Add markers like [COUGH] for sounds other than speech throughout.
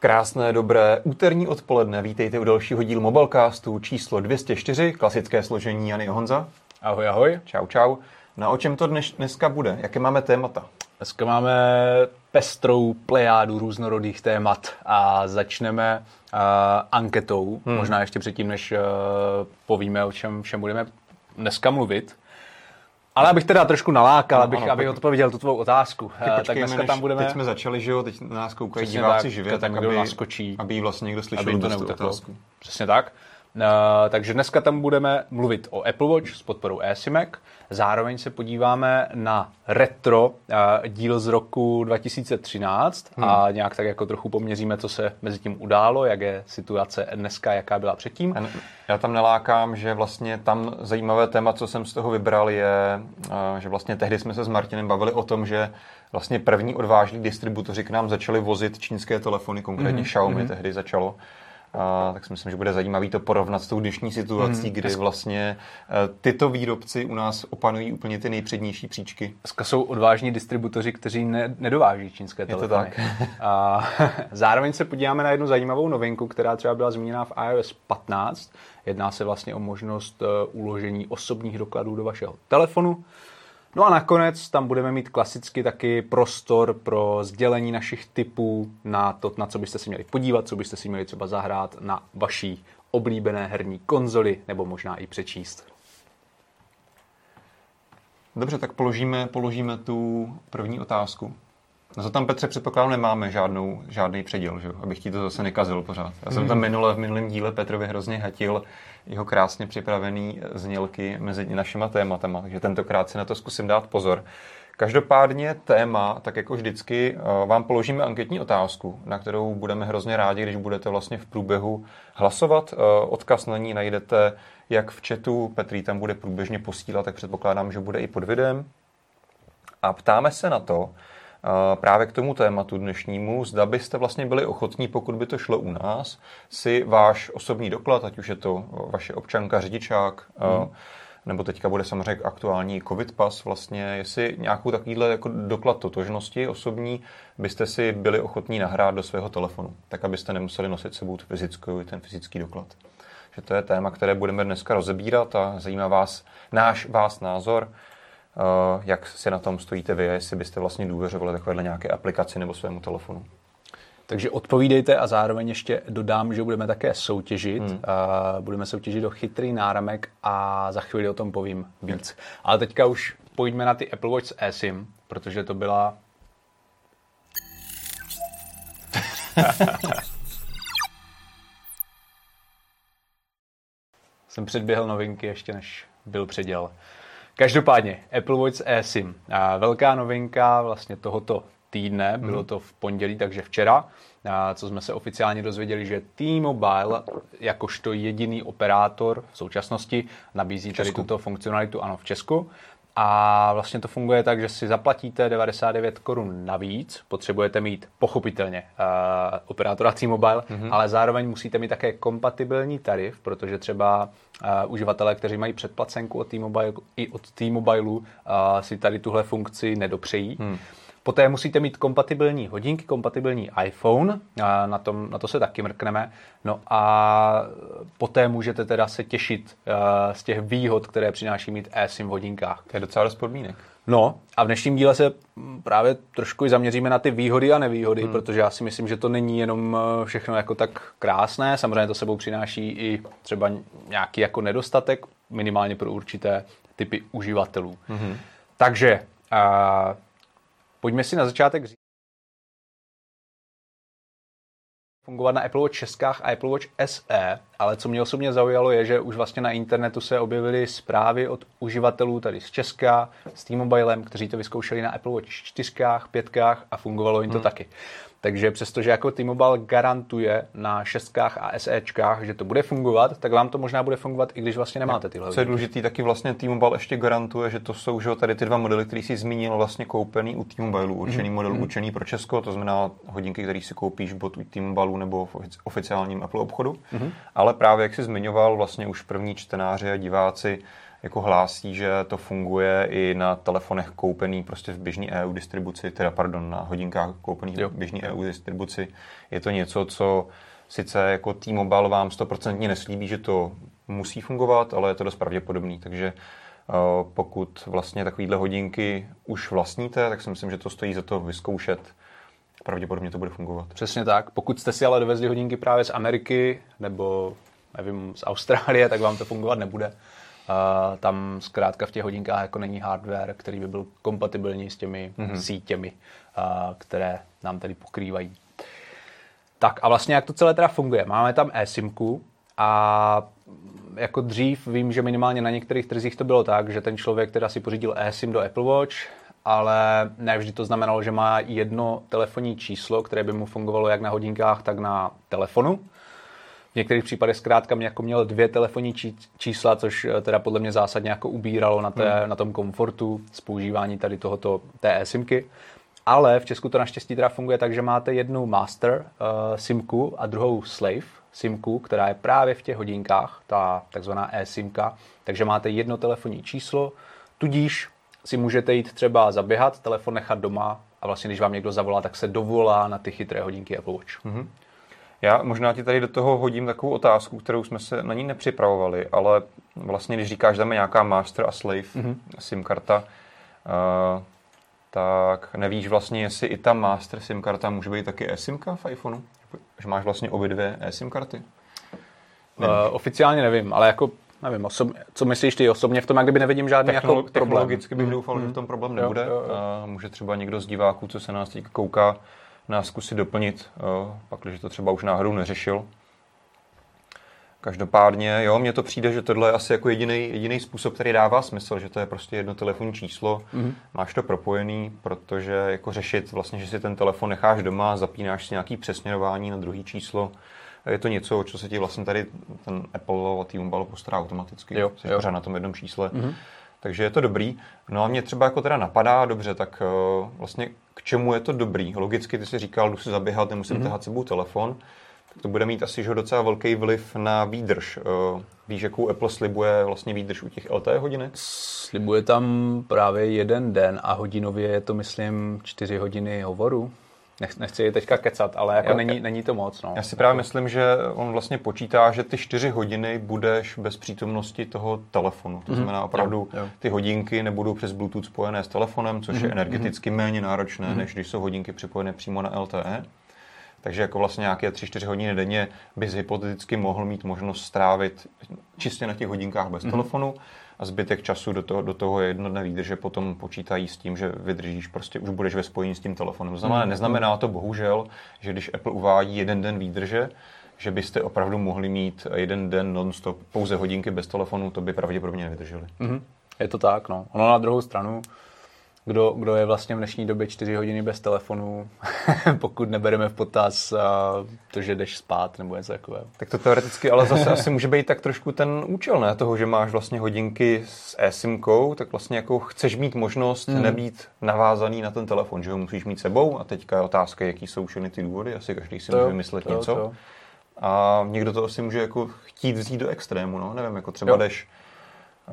Krásné, dobré úterní odpoledne. Vítejte u dalšího dílu Mobilecastu číslo 204, klasické složení Jany Honza. Ahoj, ahoj. Čau, čau. Na o čem to dnes, dneska bude? Jaké máme témata? Dneska máme pestrou plejádu různorodých témat a začneme uh, anketou, hmm. možná ještě předtím, než uh, povíme, o čem všem budeme dneska mluvit. Ale abych teda trošku nalákal, no, abych, ano, abych odpověděl tu tvou otázku. Ty počkejme, tak dneska tam budeme... Teď jsme začali, že jo, teď na nás koukají diváci živě, tak, aby, naskočí, aby vlastně někdo slyšel aby to otázku. Přesně tak. Uh, takže dneska tam budeme mluvit o Apple Watch s podporou eSIMek. Zároveň se podíváme na retro uh, díl z roku 2013 hmm. a nějak tak jako trochu poměříme, co se mezi tím událo, jak je situace dneska, jaká byla předtím. Já tam nelákám, že vlastně tam zajímavé téma, co jsem z toho vybral, je, uh, že vlastně tehdy jsme se s Martinem bavili o tom, že vlastně první odvážní distributoři k nám začali vozit čínské telefony, konkrétně mm-hmm. Xiaomi mm-hmm. tehdy začalo. A, tak si myslím, že bude zajímavý to porovnat s tou dnešní situací, mm, kdy vlastně e, tyto výrobci u nás opanují úplně ty nejpřednější příčky. Dneska jsou odvážní distributoři, kteří ne, nedováží čínské telefony. Je to tak. [LAUGHS] A [LAUGHS] zároveň se podíváme na jednu zajímavou novinku, která třeba byla zmíněna v iOS 15. Jedná se vlastně o možnost e, uložení osobních dokladů do vašeho telefonu. No a nakonec tam budeme mít klasicky taky prostor pro sdělení našich typů na to, na co byste si měli podívat, co byste si měli třeba zahrát na vaší oblíbené herní konzoli nebo možná i přečíst. Dobře, tak položíme, položíme tu první otázku. No to tam, Petře, předpokládám, nemáme žádnou, žádný předěl, že? abych ti to zase nekazil pořád. Já jsem tam minule v minulém díle Petrovi hrozně hatil jeho krásně připravený znělky mezi našima tématama, takže tentokrát si na to zkusím dát pozor. Každopádně téma, tak jako vždycky, eh, vám položíme anketní otázku, na kterou budeme hrozně rádi, když budete vlastně v průběhu hlasovat. Eh, odkaz na ní najdete jak v chatu, Petrý tam bude průběžně posílat, tak předpokládám, že bude i pod videem. A ptáme se na to, právě k tomu tématu dnešnímu, zda byste vlastně byli ochotní, pokud by to šlo u nás, si váš osobní doklad, ať už je to vaše občanka, řidičák, hmm. nebo teďka bude samozřejmě aktuální covid pas vlastně, jestli nějakou takovýhle jako doklad totožnosti osobní byste si byli ochotní nahrát do svého telefonu, tak abyste nemuseli nosit sebou fyzickou, ten fyzický doklad. Že to je téma, které budeme dneska rozebírat a zajímá vás náš vás názor. Eh, jak si na tom stojíte vy, jestli byste vlastně důvěřovali takovéhle nějaké aplikaci nebo svému telefonu. Takže odpovídejte a zároveň ještě dodám, že budeme také soutěžit. Hmm. Uh, budeme soutěžit do chytrý náramek a za chvíli o tom povím víc. Hmm. Ale teďka už pojďme na ty Apple Watch s eSIM, protože to byla... [LAUGHS] Jsem předběhl novinky ještě než byl předěl. Každopádně, Apple Watch eSIM. Velká novinka vlastně tohoto týdne, bylo mhm. to v pondělí, takže včera, co jsme se oficiálně dozvěděli, že T-Mobile jakožto jediný operátor v současnosti nabízí tady tuto funkcionalitu, ano, v Česku, a vlastně to funguje tak, že si zaplatíte 99 korun navíc, potřebujete mít pochopitelně uh, operátora T-Mobile, mm-hmm. ale zároveň musíte mít také kompatibilní tarif, protože třeba uh, uživatelé, kteří mají předplacenku od T-Mobile i od T-Mobileu, uh, si tady tuhle funkci nedopřejí. Mm. Poté musíte mít kompatibilní hodinky, kompatibilní iPhone, a na, tom, na to se taky mrkneme. No a poté můžete teda se těšit uh, z těch výhod, které přináší mít eSIM v hodinkách. To je docela dost podmínek. No a v dnešním díle se právě trošku i zaměříme na ty výhody a nevýhody, hmm. protože já si myslím, že to není jenom eh, všechno jako tak krásné, samozřejmě to sebou přináší i třeba nějaký jako nedostatek, minimálně pro určité typy uživatelů. Hmm. Takže Pojďme si na začátek říct, fungovat na Apple Watch českách a Apple Watch SE, ale co mě osobně zaujalo je, že už vlastně na internetu se objevily zprávy od uživatelů tady z Česka, s T-Mobilem, kteří to vyzkoušeli na Apple Watch 4, 5 a fungovalo jim to hmm. taky. Takže přestože jako T-Mobile garantuje na šestkách a SEčkách, že to bude fungovat, tak vám to možná bude fungovat, i když vlastně nemáte tyhle. Co je důležitý, taky vlastně T-Mobile ještě garantuje, že to jsou že tady ty dva modely, které si zmínil, vlastně koupený u T-Mobile, určený mm-hmm. model mm-hmm. určený pro Česko, to znamená hodinky, které si koupíš buď u T-Mobile nebo v oficiálním Apple obchodu. Mm-hmm. Ale právě jak jsi zmiňoval, vlastně už první čtenáři a diváci jako hlásí, že to funguje i na telefonech koupený prostě v běžný EU distribuci, teda pardon, na hodinkách koupených v běžný EU distribuci. Je to něco, co sice jako T-Mobile vám 100% neslíbí, že to musí fungovat, ale je to dost pravděpodobný, takže eh, pokud vlastně takovýhle hodinky už vlastníte, tak si myslím, že to stojí za to vyzkoušet. Pravděpodobně to bude fungovat. Přesně tak. Pokud jste si ale dovezli hodinky právě z Ameriky nebo nevím, z Austrálie, tak vám to fungovat nebude. Uh, tam zkrátka v těch hodinkách jako není hardware, který by byl kompatibilní s těmi mm-hmm. sítěmi, uh, které nám tady pokrývají. Tak a vlastně jak to celé teda funguje? Máme tam eSIMku a jako dřív vím, že minimálně na některých trzích to bylo tak, že ten člověk teda si pořídil eSIM do Apple Watch, ale ne vždy to znamenalo, že má jedno telefonní číslo, které by mu fungovalo jak na hodinkách, tak na telefonu. V některých případech zkrátka mě jako měl dvě telefonní čísla, což eh, teda podle mě zásadně jako ubíralo na, té, hmm. na tom komfortu z používání tady tohoto té simky. Ale v Česku to naštěstí teda funguje tak, že máte jednu master uh, simku a druhou slave simku, která je právě v těch hodinkách, ta takzvaná e-simka. Takže máte jedno telefonní číslo, tudíž si můžete jít třeba zaběhat, telefon nechat doma a vlastně když vám někdo zavolá, tak se dovolá na ty chytré hodinky Apple Watch. Mm-hmm. Já možná ti tady do toho hodím takovou otázku, kterou jsme se na ní nepřipravovali, ale vlastně když říkáš, že tam je nějaká master a slave mm-hmm. SIM karta, uh, tak nevíš vlastně, jestli i ta master SIM karta může být taky eSIMka v iPhoneu? Že máš vlastně obě dvě eSIM karty? Uh, oficiálně nevím, ale jako nevím, osob, co myslíš ty osobně v tom, jak kdyby nevidím žádný Technolo- jako problém. Technologicky bych mm, doufal, mm, že v tom problém nebude. Jo, jo, jo. A může třeba někdo z diváků, co se nás teď kouká, nás zkusit doplnit, pak, když to třeba už náhodou neřešil. Každopádně, jo, mně to přijde, že tohle je asi jako jediný, jediný způsob, který dává smysl, že to je prostě jedno telefonní číslo, mm-hmm. máš to propojený, protože jako řešit vlastně, že si ten telefon necháš doma, zapínáš si nějaký přesměrování na druhý číslo, je to něco, co se ti vlastně tady ten Apple a T-Mobile postará automaticky, jo, jsi jo. pořád na tom jednom čísle. Mm-hmm. Takže je to dobrý. No a mě třeba jako teda napadá, dobře, tak uh, vlastně k čemu je to dobrý? Logicky ty si říkal, jdu si zaběhat, nemusím mm-hmm. tahat sebou telefon. Tak to bude mít asi že docela velký vliv na výdrž. Uh, víš, jakou Apple slibuje vlastně výdrž u těch LTE hodinek? Slibuje tam právě jeden den a hodinově je to, myslím, čtyři hodiny hovoru. Nech, nechci je teďka kecat, ale jako já, není, není to moc. No. Já si právě myslím, že on vlastně počítá, že ty čtyři hodiny budeš bez přítomnosti toho telefonu. To mm-hmm. znamená opravdu, jo, jo. ty hodinky nebudou přes Bluetooth spojené s telefonem, což mm-hmm. je mhm. energeticky mm-hmm. méně náročné, mm-hmm. než když jsou hodinky připojené přímo na LTE. Takže jako vlastně nějaké 3-4 hodiny denně bys hypoteticky mohl mít možnost strávit čistě na těch hodinkách bez mm-hmm. telefonu a zbytek času do toho, do toho jednotné výdrže potom počítají s tím, že vydržíš, prostě už budeš ve spojení s tím telefonem. Znamená, mm. neznamená to bohužel, že když Apple uvádí jeden den výdrže, že byste opravdu mohli mít jeden den non-stop pouze hodinky bez telefonu, to by pravděpodobně nevydrželi. Mm-hmm. Je to tak, no. Ono na druhou stranu, kdo, kdo je vlastně v dnešní době 4 hodiny bez telefonu, [LAUGHS] pokud nebereme v potaz to, že jdeš spát nebo něco takového. Tak to teoreticky ale zase asi může být tak trošku ten účel, ne? Toho, že máš vlastně hodinky s eSIMkou, tak vlastně jako chceš mít možnost hmm. nebýt navázaný na ten telefon, že ho musíš mít sebou a teďka je otázka, jaký jsou všechny ty důvody, asi každý si to může vymyslet to, něco. To. A někdo to asi může jako chtít vzít do extrému, no, nevím, jako třeba jo. jdeš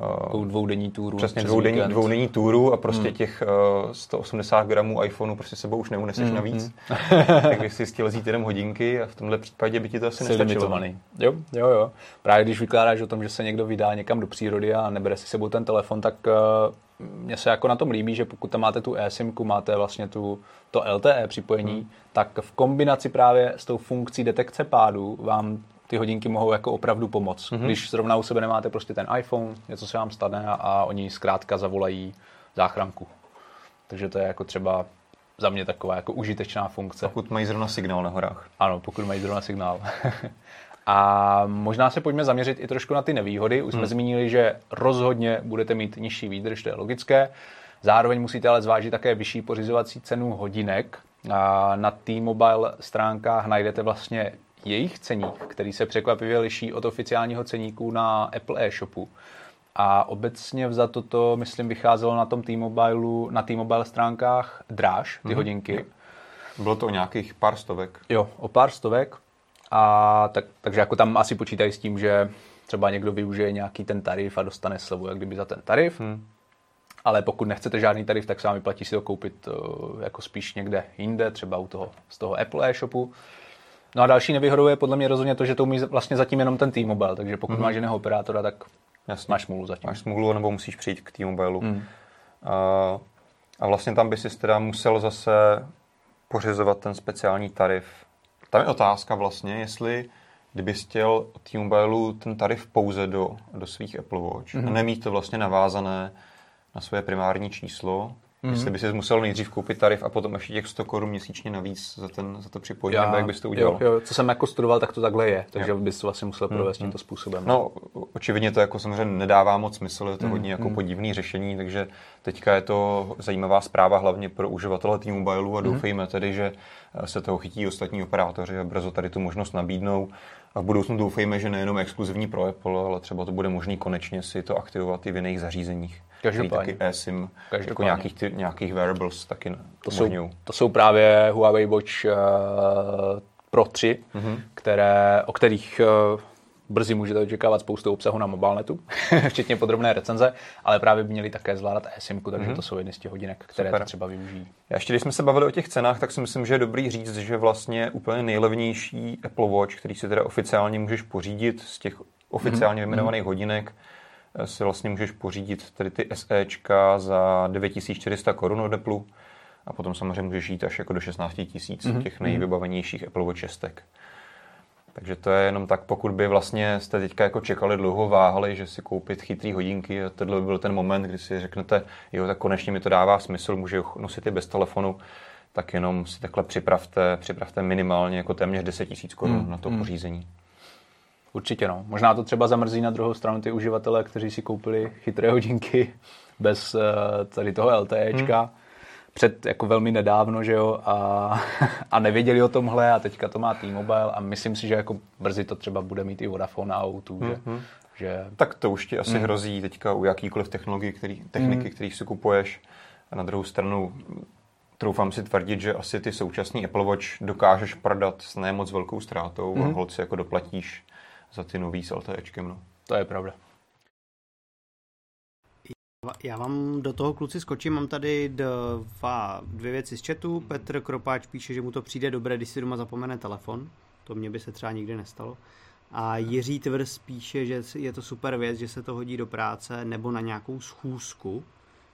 Takovou dvoudenní túru. Přesně dvoudenní, dvoudenní túru a prostě hmm. těch uh, 180 gramů iPhoneu prostě sebou už neuneseš hmm. navíc. Hmm. [LAUGHS] tak bych si chtěl vzít jenom hodinky a v tomhle případě by ti to asi nestačilo. Jo, jo, jo. Právě když vykládáš o tom, že se někdo vydá někam do přírody a nebere si sebou ten telefon, tak uh, mně se jako na tom líbí, že pokud tam máte tu eSIMku, máte vlastně tu, to LTE připojení, hmm. tak v kombinaci právě s tou funkcí detekce pádu vám ty hodinky mohou jako opravdu pomoct. Mm-hmm. Když zrovna u sebe nemáte prostě ten iPhone, něco se vám stane a, a oni zkrátka zavolají záchranku. Takže to je jako třeba za mě taková jako užitečná funkce. Pokud mají zrovna signál na horách. Ano, pokud mají zrovna signál. [LAUGHS] a možná se pojďme zaměřit i trošku na ty nevýhody. Už jsme hmm. zmínili, že rozhodně budete mít nižší výdrž, to je logické. Zároveň musíte ale zvážit také vyšší pořizovací cenu hodinek. A na T-Mobile stránkách najdete vlastně jejich ceník, který se překvapivě liší od oficiálního ceníku na Apple e-shopu. A obecně za toto, myslím, vycházelo na tom T-Mobile, na T-Mobile stránkách dráž, ty mm-hmm. hodinky. Bylo to o nějakých pár stovek. Jo, o pár stovek. A tak, takže jako tam asi počítají s tím, že třeba někdo využije nějaký ten tarif a dostane slevu jak kdyby za ten tarif. Hmm. Ale pokud nechcete žádný tarif, tak se vám vyplatí si to koupit uh, jako spíš někde jinde, třeba u toho, z toho Apple e-shopu. No a další nevýhodou je podle mě rozhodně to, že to umí vlastně zatím jenom ten T-Mobile, takže pokud mm-hmm. máš jiného operátora, tak Jasně. máš smůlu zatím. Máš smůlu, nebo musíš přijít k T-Mobile. Mm. A, a vlastně tam by si teda musel zase pořizovat ten speciální tarif. Tam je otázka vlastně, jestli kdyby chtěl T-Mobile ten tarif pouze do, do svých Apple Watch mm-hmm. a nemít to vlastně navázané na své primární číslo, Mm-hmm. Jestli by si musel nejdřív koupit tarif a potom ještě těch 100 korun měsíčně navíc za, ten, za to připojení, nebo jak bys to udělal? Jo, jo, co jsem jako studoval, tak to takhle je, takže jo. bys to vlastně musel provést mm-hmm. tímto způsobem. No, očividně to jako samozřejmě nedává moc smysl, je to mm-hmm. hodně jako mhm. podivný řešení, takže teďka je to zajímavá zpráva hlavně pro uživatele T-Mobile a mm-hmm. doufejme tedy, že se toho chytí ostatní operátoři a brzo tady tu možnost nabídnou. A v budoucnu doufejme, že nejenom exkluzivní pro Apple, ale třeba to bude možné konečně si to aktivovat i v jiných zařízeních. Každopádně. Taky eSIM, jako nějakých, ty, nějakých wearables taky to jsou, to jsou právě Huawei Watch uh, Pro 3, mm-hmm. které, o kterých uh, brzy můžete očekávat spoustu obsahu na mobilnetu, [LAUGHS] včetně podrobné recenze, ale právě by měli také zvládat eSIMku, takže mm-hmm. to jsou jedny z těch hodinek, které Super. třeba využijí. Já ještě, když jsme se bavili o těch cenách, tak si myslím, že je dobrý říct, že vlastně úplně nejlevnější Apple Watch, který si teda oficiálně můžeš pořídit z těch oficiálně mm-hmm. vyjmenovaných hodinek, eh, si vlastně můžeš pořídit tedy ty SEčka za 9400 korun od Apple a potom samozřejmě můžeš jít až jako do 16 tisíc mm-hmm. těch nejvybavenějších Apple Watch 6. Takže to je jenom tak, pokud by vlastně jste teďka jako čekali dlouho, váhali, že si koupit chytrý hodinky a tohle by byl ten moment, kdy si řeknete, jo, tak konečně mi to dává smysl, můžu nosit i bez telefonu, tak jenom si takhle připravte, připravte minimálně jako téměř 10 000 korun hmm. na to hmm. pořízení. Určitě no. Možná to třeba zamrzí na druhou stranu ty uživatele, kteří si koupili chytré hodinky [LAUGHS] bez uh, tady toho LTEčka. Hmm před jako velmi nedávno, že jo, a, [LAUGHS] a nevěděli o tomhle a teďka to má T-Mobile a myslím si, že jako brzy to třeba bude mít i Vodafone a O2, že, mm-hmm. že... Tak to už ti asi mm. hrozí teďka u jakýkoliv technologie, který, techniky, mm. který si kupuješ. A na druhou stranu troufám si tvrdit, že asi ty současný Apple Watch dokážeš prodat s nemoc velkou ztrátou mm. a mhm. holci jako doplatíš za ty nový s LTEčkem. No. To je pravda. Já vám do toho kluci skočím, mám tady dva, dvě věci z chatu. Petr Kropáč píše, že mu to přijde dobré, když si doma zapomene telefon. To mě by se třeba nikdy nestalo. A Jiří Tvrs píše, že je to super věc, že se to hodí do práce nebo na nějakou schůzku,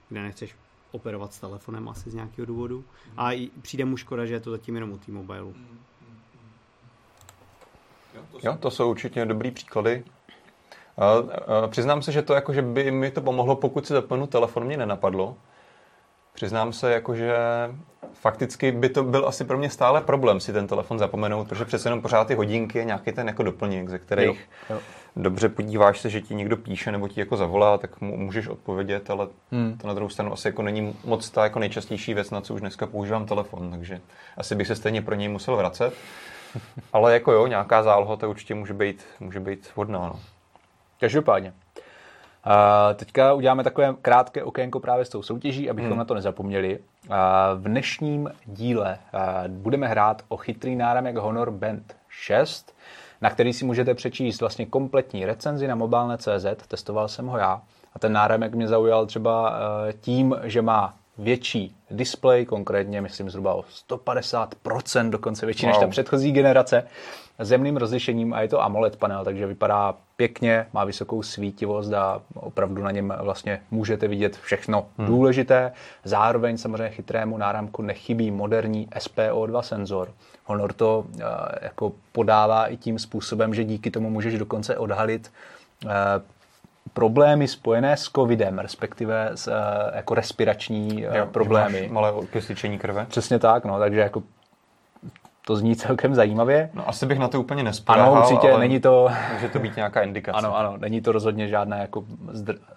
kde nechceš operovat s telefonem asi z nějakého důvodu. A přijde mu škoda, že je to zatím jenom u T-Mobile. Jo, to jsou určitě dobrý příklady. Přiznám se, že to jako, že by mi to pomohlo, pokud si zapomenu telefon, mě nenapadlo. Přiznám se, jako, že fakticky by to byl asi pro mě stále problém si ten telefon zapomenout, protože přece jenom pořád ty hodinky je nějaký ten jako doplněk, ze kterých jo, jo. dobře podíváš se, že ti někdo píše nebo ti jako zavolá, tak mu můžeš odpovědět, ale hmm. to na druhou stranu asi jako není moc ta jako nejčastější věc, na co už dneska používám telefon, takže asi bych se stejně pro něj musel vracet. [LAUGHS] ale jako jo, nějaká záloha to určitě může být, může být vhodná. No. Každopádně. A teďka uděláme takové krátké okénko právě s tou soutěží, abychom hmm. na to nezapomněli. A v dnešním díle budeme hrát o chytrý náramek Honor Band 6, na který si můžete přečíst vlastně kompletní recenzi na mobilne.cz, testoval jsem ho já. A ten náramek mě zaujal třeba tím, že má větší display, konkrétně myslím zhruba o 150%, dokonce větší wow. než ta předchozí generace, zemným rozlišením a je to AMOLED panel, takže vypadá pěkně, má vysokou svítivost a opravdu na něm vlastně můžete vidět všechno hmm. důležité. Zároveň samozřejmě chytrému náramku nechybí moderní SPO2 senzor. Honor to uh, jako podává i tím způsobem, že díky tomu můžeš dokonce odhalit uh, problémy spojené s covidem, respektive s, uh, jako respirační uh, jo, problémy. Malé okysličení krve. Přesně tak, no, takže jako to zní celkem zajímavě. No asi bych na to úplně nespoléhal, Ano, určitě, ale není to... Může to být nějaká indikace. Ano, ano, není to rozhodně žádné jako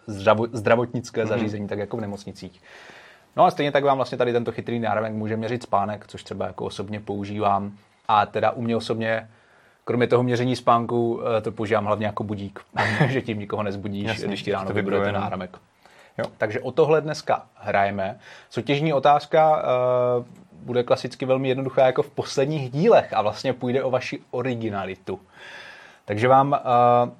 zdravo, zdravotnické mm-hmm. zařízení, tak jako v nemocnicích. No a stejně tak vám vlastně tady tento chytrý náramek může měřit spánek, což třeba jako osobně používám. A teda u mě osobně, kromě toho měření spánku, eh, to používám hlavně jako budík, [LAUGHS] že tím nikoho nezbudíš, Jasně, když ti ráno vybruje ten náramek. Jo. Takže o tohle dneska hrajeme. Soutěžní otázka uh, bude klasicky velmi jednoduchá jako v posledních dílech a vlastně půjde o vaši originalitu. Takže vám uh,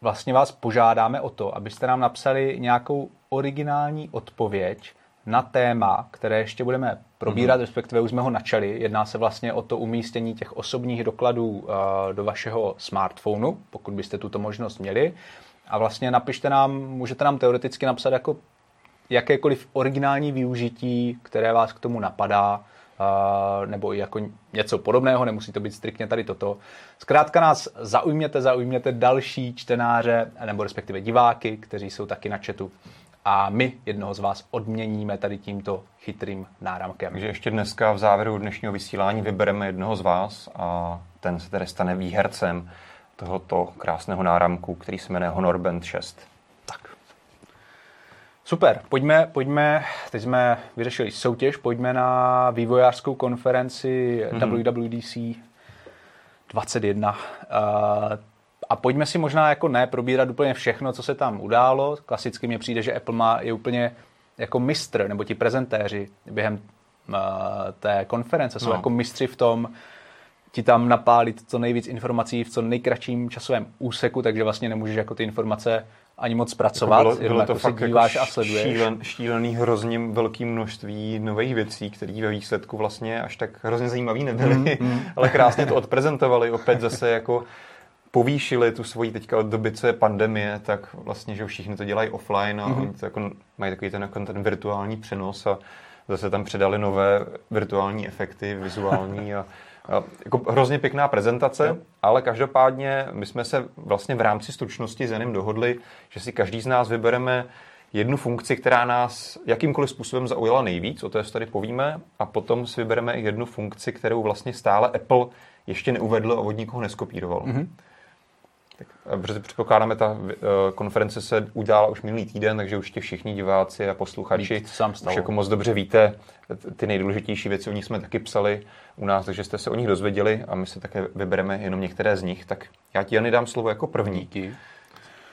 vlastně vás požádáme o to, abyste nám napsali nějakou originální odpověď na téma, které ještě budeme probírat, mm-hmm. respektive už jsme ho načali. Jedná se vlastně o to umístění těch osobních dokladů uh, do vašeho smartphonu, pokud byste tuto možnost měli. A vlastně napište nám, můžete nám teoreticky napsat jako jakékoliv originální využití, které vás k tomu napadá, uh, nebo jako něco podobného, nemusí to být striktně tady toto. Zkrátka nás zaujměte, zaujměte další čtenáře, nebo respektive diváky, kteří jsou taky na chatu a my jednoho z vás odměníme tady tímto chytrým náramkem. Takže ještě dneska v závěru dnešního vysílání vybereme jednoho z vás a ten se tedy stane výhercem tohoto krásného náramku, který se jmenuje Honor Band 6. Tak. Super, pojďme, pojďme, teď jsme vyřešili soutěž, pojďme na vývojářskou konferenci mm-hmm. WWDC 21. Uh, a pojďme si možná jako ne probírat úplně všechno, co se tam událo. Klasicky mně přijde, že Apple má je úplně jako mistr, nebo ti prezentéři během uh, té konference jsou no. jako mistři v tom, ti tam napálit co nejvíc informací v co nejkratším časovém úseku, takže vlastně nemůžeš jako ty informace ani moc zpracovat, jako bylo, bylo jako to fakt se díváš jako a sleduješ. Šílen, šílený hrozně velký množství nových věcí, které ve výsledku vlastně až tak hrozně zajímavý nebyly, mm, mm. [LAUGHS] ale krásně to odprezentovali opět zase jako povýšili tu svoji teďka od doby, co je pandemie, tak vlastně, že všichni to dělají offline a mm-hmm. to jako mají takový ten, jako ten virtuální přenos a zase tam přidali nové virtuální efekty, vizuální a, a jako hrozně pěkná prezentace, jo. ale každopádně my jsme se vlastně v rámci stručnosti s Janem dohodli, že si každý z nás vybereme jednu funkci, která nás jakýmkoliv způsobem zaujala nejvíc, o to tady povíme, a potom si vybereme jednu funkci, kterou vlastně stále Apple ještě neuvedl a od nikoho neskopíroval. Mm-hmm. Tak, protože předpokládáme, ta uh, konference se udělala už minulý týden, takže už ti všichni diváci a posluchači sám už jako moc dobře víte, ty nejdůležitější věci o nich jsme taky psali u nás, takže jste se o nich dozvěděli a my se také vybereme jenom některé z nich. Tak já ti Jany dám slovo jako první. Díky.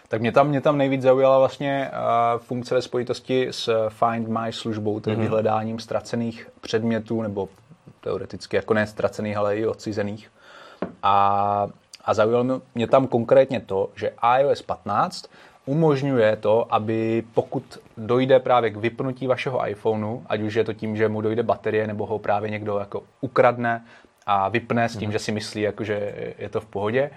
Tak mě tam, mě tam nejvíc zaujala vlastně uh, funkce ve spojitosti s Find My službou, tedy mm-hmm. vyhledáním ztracených předmětů, nebo teoreticky jako ne ztracených, ale i odcizených. A a zaujalo mě tam konkrétně to, že iOS 15 umožňuje to, aby pokud dojde právě k vypnutí vašeho iPhoneu, ať už je to tím, že mu dojde baterie, nebo ho právě někdo jako ukradne a vypne s tím, mm. že si myslí, jako, že je to v pohodě,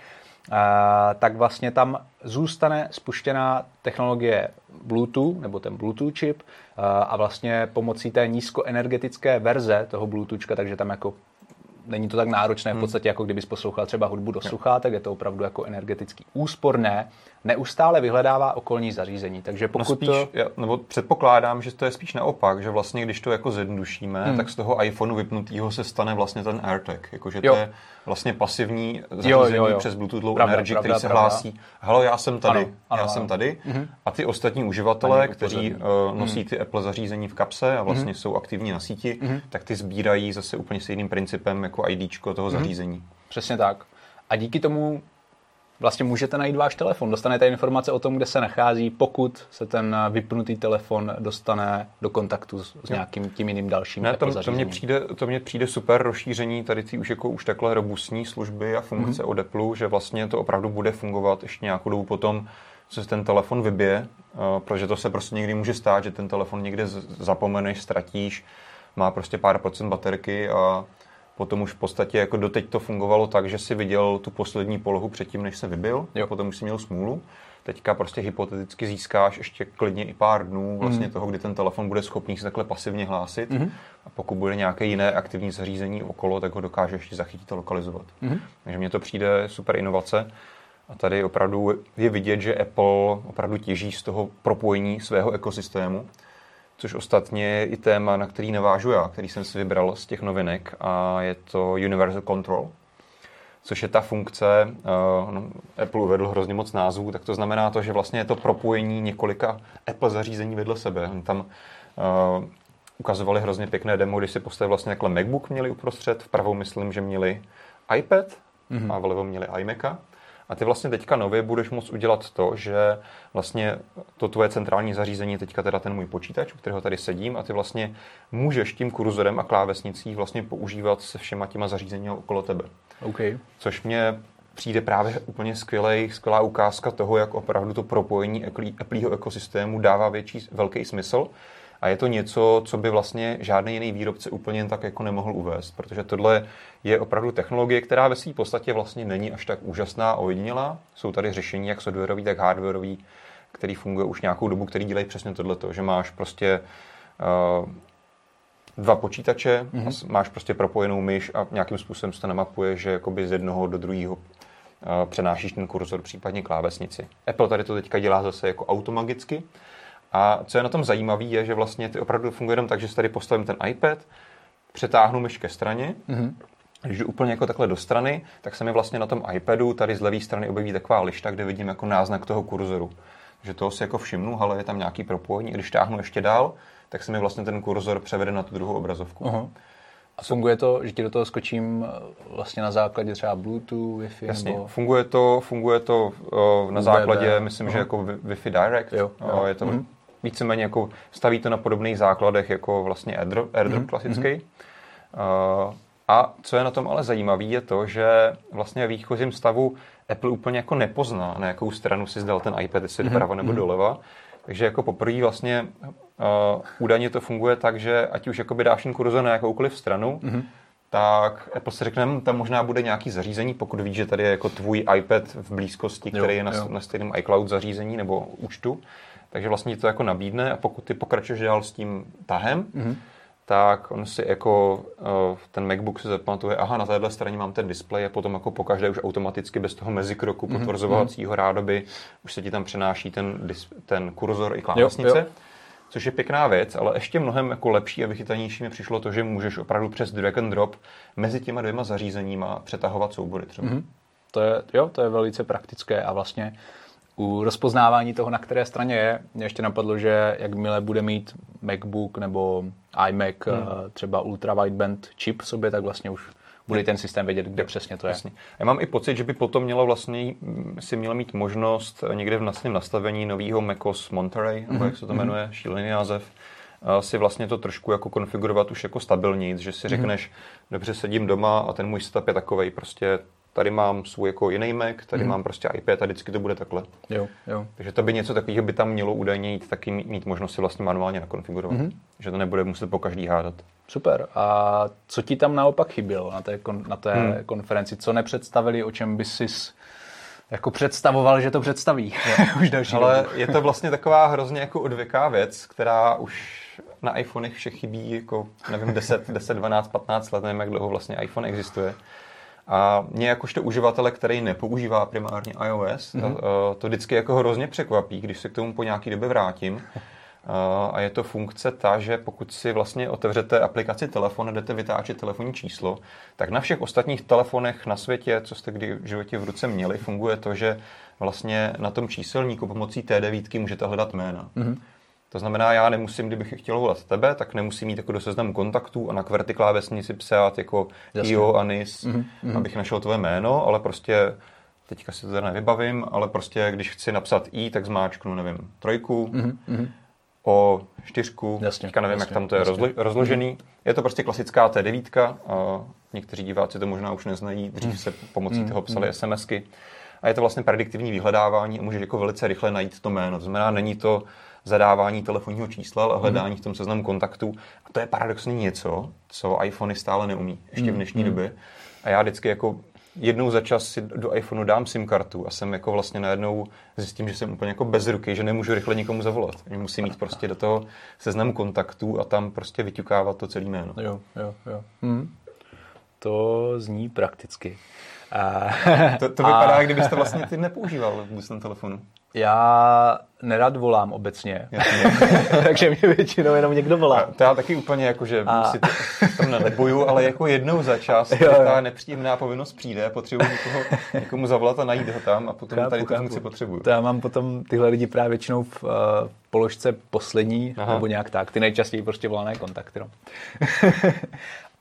a, tak vlastně tam zůstane spuštěná technologie Bluetooth, nebo ten Bluetooth čip, a, a vlastně pomocí té nízkoenergetické verze toho Bluetoothka, takže tam jako není to tak náročné v hmm. podstatě, jako kdybys poslouchal třeba hudbu do sluchátek, je to opravdu jako energeticky úsporné, neustále vyhledává okolní zařízení. Takže no pokud... No spíš, to... já, nebo předpokládám, že to je spíš naopak, že vlastně když to jako zjednodušíme, hmm. tak z toho iPhoneu vypnutého se stane vlastně ten AirTag, jakože to je vlastně pasivní zařízení jo, jo, jo. přes Bluetooth Low pravda, Energy, pravda, který se pravda. hlásí, halo, já jsem tady, ano, ano, já ano. jsem tady. Mm-hmm. A ty ostatní uživatelé, kteří uh, nosí mm. ty Apple zařízení v kapse a vlastně mm-hmm. jsou aktivní na síti, mm-hmm. tak ty sbírají zase úplně stejným principem jako IDčko toho mm-hmm. zařízení. Přesně tak. A díky tomu vlastně můžete najít váš telefon. Dostanete informace o tom, kde se nachází, pokud se ten vypnutý telefon dostane do kontaktu s, s nějakým tím jiným dalším ne, to, to, mně přijde, to mně přijde super rozšíření tady ty už jako už takhle robustní služby a funkce mm-hmm. od Apple, že vlastně to opravdu bude fungovat ještě nějakou dobu potom, co se ten telefon vybije, uh, protože to se prostě někdy může stát, že ten telefon někde zapomeneš, ztratíš, má prostě pár procent baterky a Potom už v podstatě jako doteď to fungovalo tak, že si viděl tu poslední polohu předtím, než se vybil, jo. potom už si měl smůlu. Teďka prostě hypoteticky získáš ještě klidně i pár dnů vlastně mm. toho, kdy ten telefon bude schopný se takhle pasivně hlásit. Mm. A pokud bude nějaké jiné aktivní zařízení okolo, tak ho dokáže ještě zachytit a lokalizovat. Mm. Takže mně to přijde super inovace. A tady opravdu je vidět, že Apple opravdu těží z toho propojení svého ekosystému což ostatně je i téma, na který navážu já, který jsem si vybral z těch novinek a je to Universal Control, což je ta funkce, uh, no, Apple uvedl hrozně moc názvů, tak to znamená to, že vlastně je to propojení několika Apple zařízení vedle sebe. Tam uh, ukazovali hrozně pěkné demo, když si postavili vlastně takhle MacBook měli uprostřed, vpravo myslím, že měli iPad mm-hmm. a vlevo měli iMaca a ty vlastně teďka nově budeš moct udělat to, že vlastně to tvoje centrální zařízení, teďka teda ten můj počítač, u kterého tady sedím, a ty vlastně můžeš tím kurzorem a klávesnicí vlastně používat se všema těma zařízeními okolo tebe. Okay. Což mě přijde právě úplně skvělej, skvělá ukázka toho, jak opravdu to propojení Appleho ekosystému dává větší, velký smysl. A je to něco, co by vlastně žádný jiný výrobce úplně jen tak jako nemohl uvést, protože tohle je opravdu technologie, která ve své podstatě vlastně není až tak úžasná a ojedinělá. Jsou tady řešení jak softwarový, tak hardwarový, který funguje už nějakou dobu, který dělají přesně tohleto, že máš prostě uh, dva počítače, mm-hmm. máš prostě propojenou myš a nějakým způsobem se to namapuje, že jakoby z jednoho do druhého uh, přenášíš ten kurzor, případně klávesnici. Apple tady to teďka dělá zase jako automagicky. A co je na tom zajímavé, je, že vlastně ty opravdu funguje jenom tak, že si tady postavím ten iPad, přetáhnu myš ke straně, mm-hmm. když jdu úplně jako takhle do strany, tak se mi vlastně na tom iPadu tady z levé strany objeví taková lišta, kde vidím jako náznak toho kurzoru. Takže toho si jako všimnu, ale je tam nějaký propojení. Když táhnu ještě dál, tak se mi vlastně ten kurzor převede na tu druhou obrazovku. Uh-huh. A funguje to, že ti do toho skočím eh, vlastně na základě třeba Bluetooth, Wi-Fi? Jasně, nebo... funguje to, funguje to uh, na základě, myslím, uh-huh. že jako Wi-Fi Direct. Jo, jo. Uh, je to uh-huh. Víceméně jako, staví to na podobných základech jako vlastně AirDrop, AirDrop uh-huh. klasický. Uh, a co je na tom ale zajímavé, je to, že vlastně v výchozím stavu Apple úplně jako nepozná, na jakou stranu si zdal ten iPad, jestli mm-hmm. doprava nebo doleva. Takže jako poprvé vlastně uh, údajně to funguje tak, že ať už jakoby dáš ten kurzor na jakoukoliv stranu, mm-hmm. tak Apple si řekne, hm, tam možná bude nějaký zařízení, pokud víš, že tady je jako tvůj iPad v blízkosti, který jo, je na, na stejném iCloud zařízení nebo účtu. Takže vlastně to jako nabídne a pokud ty pokračuješ dál s tím tahem, mm-hmm tak on si jako uh, ten MacBook si zapamatuje, aha, na téhle straně mám ten displej a potom jako pokaždé už automaticky bez toho mezikroku mm-hmm. potvrzovacího rádoby už se ti tam přenáší ten, ten kurzor i klávesnice. Jo, jo. Což je pěkná věc, ale ještě mnohem jako lepší a vychytanější mi přišlo to, že můžeš opravdu přes drag and drop mezi těma dvěma zařízeníma přetahovat soubory třeba. Mm-hmm. To je, jo, to je velice praktické a vlastně u rozpoznávání toho, na které straně je, mě ještě napadlo, že jakmile bude mít MacBook nebo iMac hmm. Eh, třeba ultra wideband chip v sobě, tak vlastně už bude ten systém vědět, kde přesně to je. Jasně. Já mám i pocit, že by potom mělo vlastně mm, si mělo mít možnost někde v nasném nastavení nového macOS Monterey, mm-hmm. nebo jak se to mhm. jmenuje, šílený název, eh, si vlastně to trošku jako konfigurovat už jako stabilněji, že si mhm. řekneš, mm-hmm. dobře sedím doma a ten můj setup je takovej, prostě tady mám svůj jako jiný Mac, tady mm. mám prostě iPad a vždycky to bude takhle. Jo, jo. Takže to by něco takového by tam mělo údajně jít taky mít možnost si vlastně manuálně nakonfigurovat. Mm. Že to nebude muset po každý hádat. Super. A co ti tam naopak chybělo na té, kon, na té hmm. konferenci? Co nepředstavili, o čem by si jako představoval, že to představí? [LAUGHS] už další Ale dobu. je to vlastně taková hrozně jako odvěká věc, která už na iPhonech vše chybí jako, nevím, 10, 10, 12, 15 let, nevím, jak dlouho vlastně iPhone existuje. A mě jakožto uživatele, který nepoužívá primárně iOS, mm-hmm. to, to vždycky jako hrozně překvapí, když se k tomu po nějaký době vrátím. A je to funkce ta, že pokud si vlastně otevřete aplikaci telefon a jdete vytáčet telefonní číslo, tak na všech ostatních telefonech na světě, co jste kdy v životě v ruce měli, funguje to, že vlastně na tom číselníku pomocí té devítky můžete hledat jména. Mm-hmm. To znamená, já nemusím, kdybych chtěl volat tebe, tak nemusím mít jako do seznamu kontaktů a na kverty klávesnici psát jako Jasně. Io, Anis, mm-hmm. abych našel tvoje jméno, ale prostě teďka si to teda nevybavím, ale prostě když chci napsat I, tak zmáčknu, nevím, trojku, mm-hmm. o čtyřku, jasně, teďka nevím, jasně, jak tam to je jasně. rozložený. Je to prostě klasická T9, a někteří diváci to možná už neznají, dřív se pomocí mm-hmm. toho psali. SMSky. A je to vlastně prediktivní vyhledávání a můžeš jako velice rychle najít to jméno. To znamená, není to zadávání telefonního čísla, ale hledání v tom seznamu kontaktů. A to je paradoxně něco, co iPhony stále neumí, ještě v dnešní mm. době. A já vždycky jako jednou za čas si do iPhoneu dám SIM kartu a jsem jako vlastně najednou zjistím, že jsem úplně jako bez ruky, že nemůžu rychle nikomu zavolat. Musím mít prostě do toho seznam kontaktů a tam prostě vyťukávat to celé jméno. Jo, jo, jo. Hmm. To zní prakticky. A, to, to vypadá, a... kdybyste vlastně ty nepoužíval vůbec ten telefonu. Já nerad volám obecně, [LAUGHS] takže mě většinou jenom někdo volá. To já taky úplně jako, že a... si to, tam nelebuju, ale jako jednou za čas jo, jo. ta nepříjemná povinnost přijde, potřebuji někoho, někomu zavolat a najít ho tam a potom chápu, tady tu funkci potřebuju. To já mám potom tyhle lidi právě většinou v uh, položce poslední, Aha. nebo nějak tak, ty nejčastěji prostě volané kontakty. No. [LAUGHS]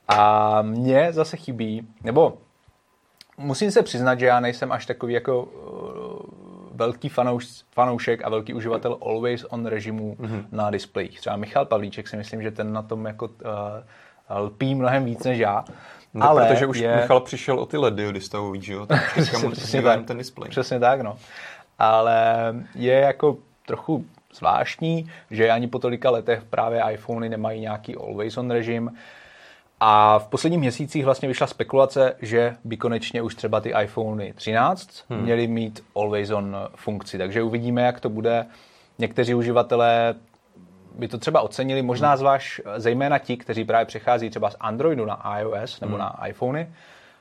a mně zase chybí, nebo musím se přiznat, že já nejsem až takový jako velký fanouš, fanoušek a velký uživatel always on režimu mm-hmm. na displejích. Třeba Michal Pavlíček si myslím, že ten na tom jako uh, lpí mnohem víc než já. No, ale protože už je... Michal přišel o ty ledy od distavový, že jo? Tak [LAUGHS] přesně tak. ten display. Přesně tak, no. Ale je jako trochu zvláštní, že ani po tolika letech právě iPhony nemají nějaký always on režim. A v posledních měsících vlastně vyšla spekulace, že by konečně už třeba ty iPhony 13 hmm. měly mít always on funkci. Takže uvidíme, jak to bude. Někteří uživatelé by to třeba ocenili, možná hmm. zvlášť zejména ti, kteří právě přechází třeba z Androidu na iOS nebo hmm. na iPhony.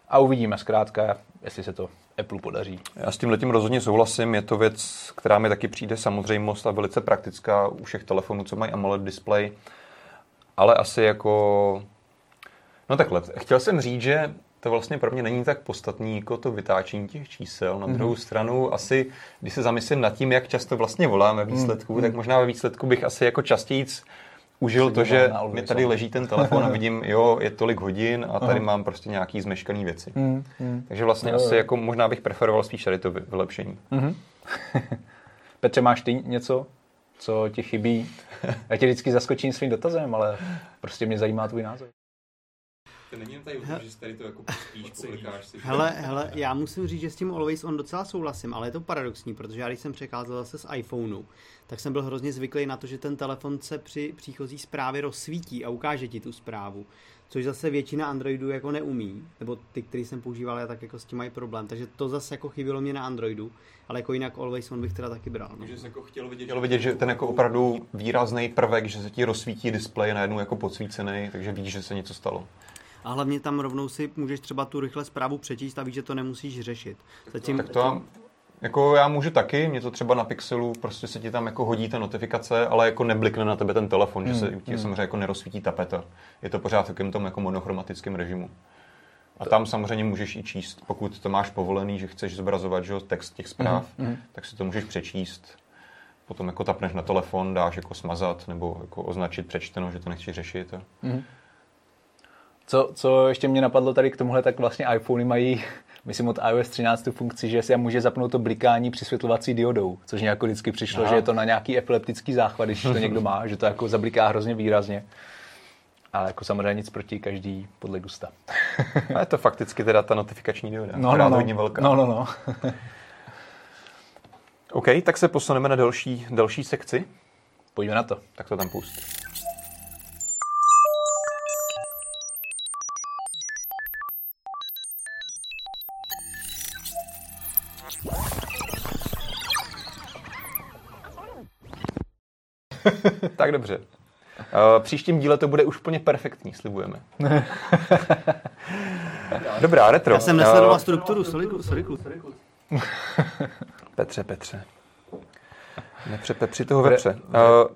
A uvidíme zkrátka, jestli se to Apple podaří. Já s tím letím rozhodně souhlasím. Je to věc, která mi taky přijde samozřejmost a velice praktická u všech telefonů, co mají AMOLED display. Ale asi jako... No takhle, chtěl jsem říct, že to vlastně pro mě není tak podstatný jako to vytáčení těch čísel. Na druhou mm-hmm. stranu asi, když se zamyslím nad tím, jak často vlastně voláme výsledků, mm-hmm. tak možná ve výsledku bych asi jako častěji užil to, že mi tady leží ten telefon a vidím, [LAUGHS] jo, je tolik hodin a tady Aha. mám prostě nějaký zmeškaný věci. Mm, mm. Takže vlastně jo, asi jako možná bych preferoval spíš tady to vylepšení. Mm-hmm. [LAUGHS] Petře, máš ty něco, co ti chybí? Já tě vždycky zaskočím svým dotazem, ale prostě mě zajímá tvůj názor. To není jen tady o tom, že tady to jako spíš si. Hele, hele, já musím říct, že s tím Always On docela souhlasím, ale je to paradoxní, protože já když jsem přecházel zase z iPhoneu, tak jsem byl hrozně zvyklý na to, že ten telefon se při příchozí zprávě rozsvítí a ukáže ti tu zprávu. Což zase většina Androidů jako neumí, nebo ty, který jsem používal, já tak jako s tím mají problém. Takže to zase jako chybělo mě na Androidu, ale jako jinak Always On bych teda taky bral. No. Takže jsi jako chtěl vidět, chtěl vidět, že ten jako opravdu výrazný prvek, že se ti rozsvítí displej najednou jako podsvícený, takže víš, že se něco stalo a hlavně tam rovnou si můžeš třeba tu rychle zprávu přečíst a víš, že to nemusíš řešit. Zatím, tak to, jako já můžu taky, mě to třeba na Pixelu, prostě se ti tam jako hodí ta notifikace, ale jako neblikne na tebe ten telefon, hmm. že se ti hmm. samozřejmě jako nerozsvítí tapeta. Je to pořád v takovém tom jako monochromatickém režimu. A tam samozřejmě můžeš i číst, pokud to máš povolený, že chceš zobrazovat že, text těch zpráv, mm-hmm. tak si to můžeš přečíst. Potom jako tapneš na telefon, dáš jako smazat nebo jako označit přečteno, že to nechci řešit. A... Mm-hmm. Co, co ještě mě napadlo tady k tomuhle, tak vlastně iPhony mají, [LAUGHS] myslím od iOS 13 tu funkci, že se může zapnout to blikání přisvětlovací diodou, což nějak vždycky přišlo, Aha. že je to na nějaký epileptický záchvat, když to někdo má, že to jako zabliká hrozně výrazně. Ale jako samozřejmě nic proti každý podle gusta. [LAUGHS] A je to fakticky teda ta notifikační dioda, no, no, no. hodně velká. No, no, no. [LAUGHS] OK, tak se posuneme na další, další sekci. Pojďme na to. Tak to tam pust. [LAUGHS] tak dobře. Uh, příštím díle to bude už úplně perfektní, slibujeme. [LAUGHS] Dobrá, retro. Já jsem nesledoval uh, strukturu, sorry, sorry, sorry. [LAUGHS] Petře, Petře. Nepřepepři toho vepře. Uh,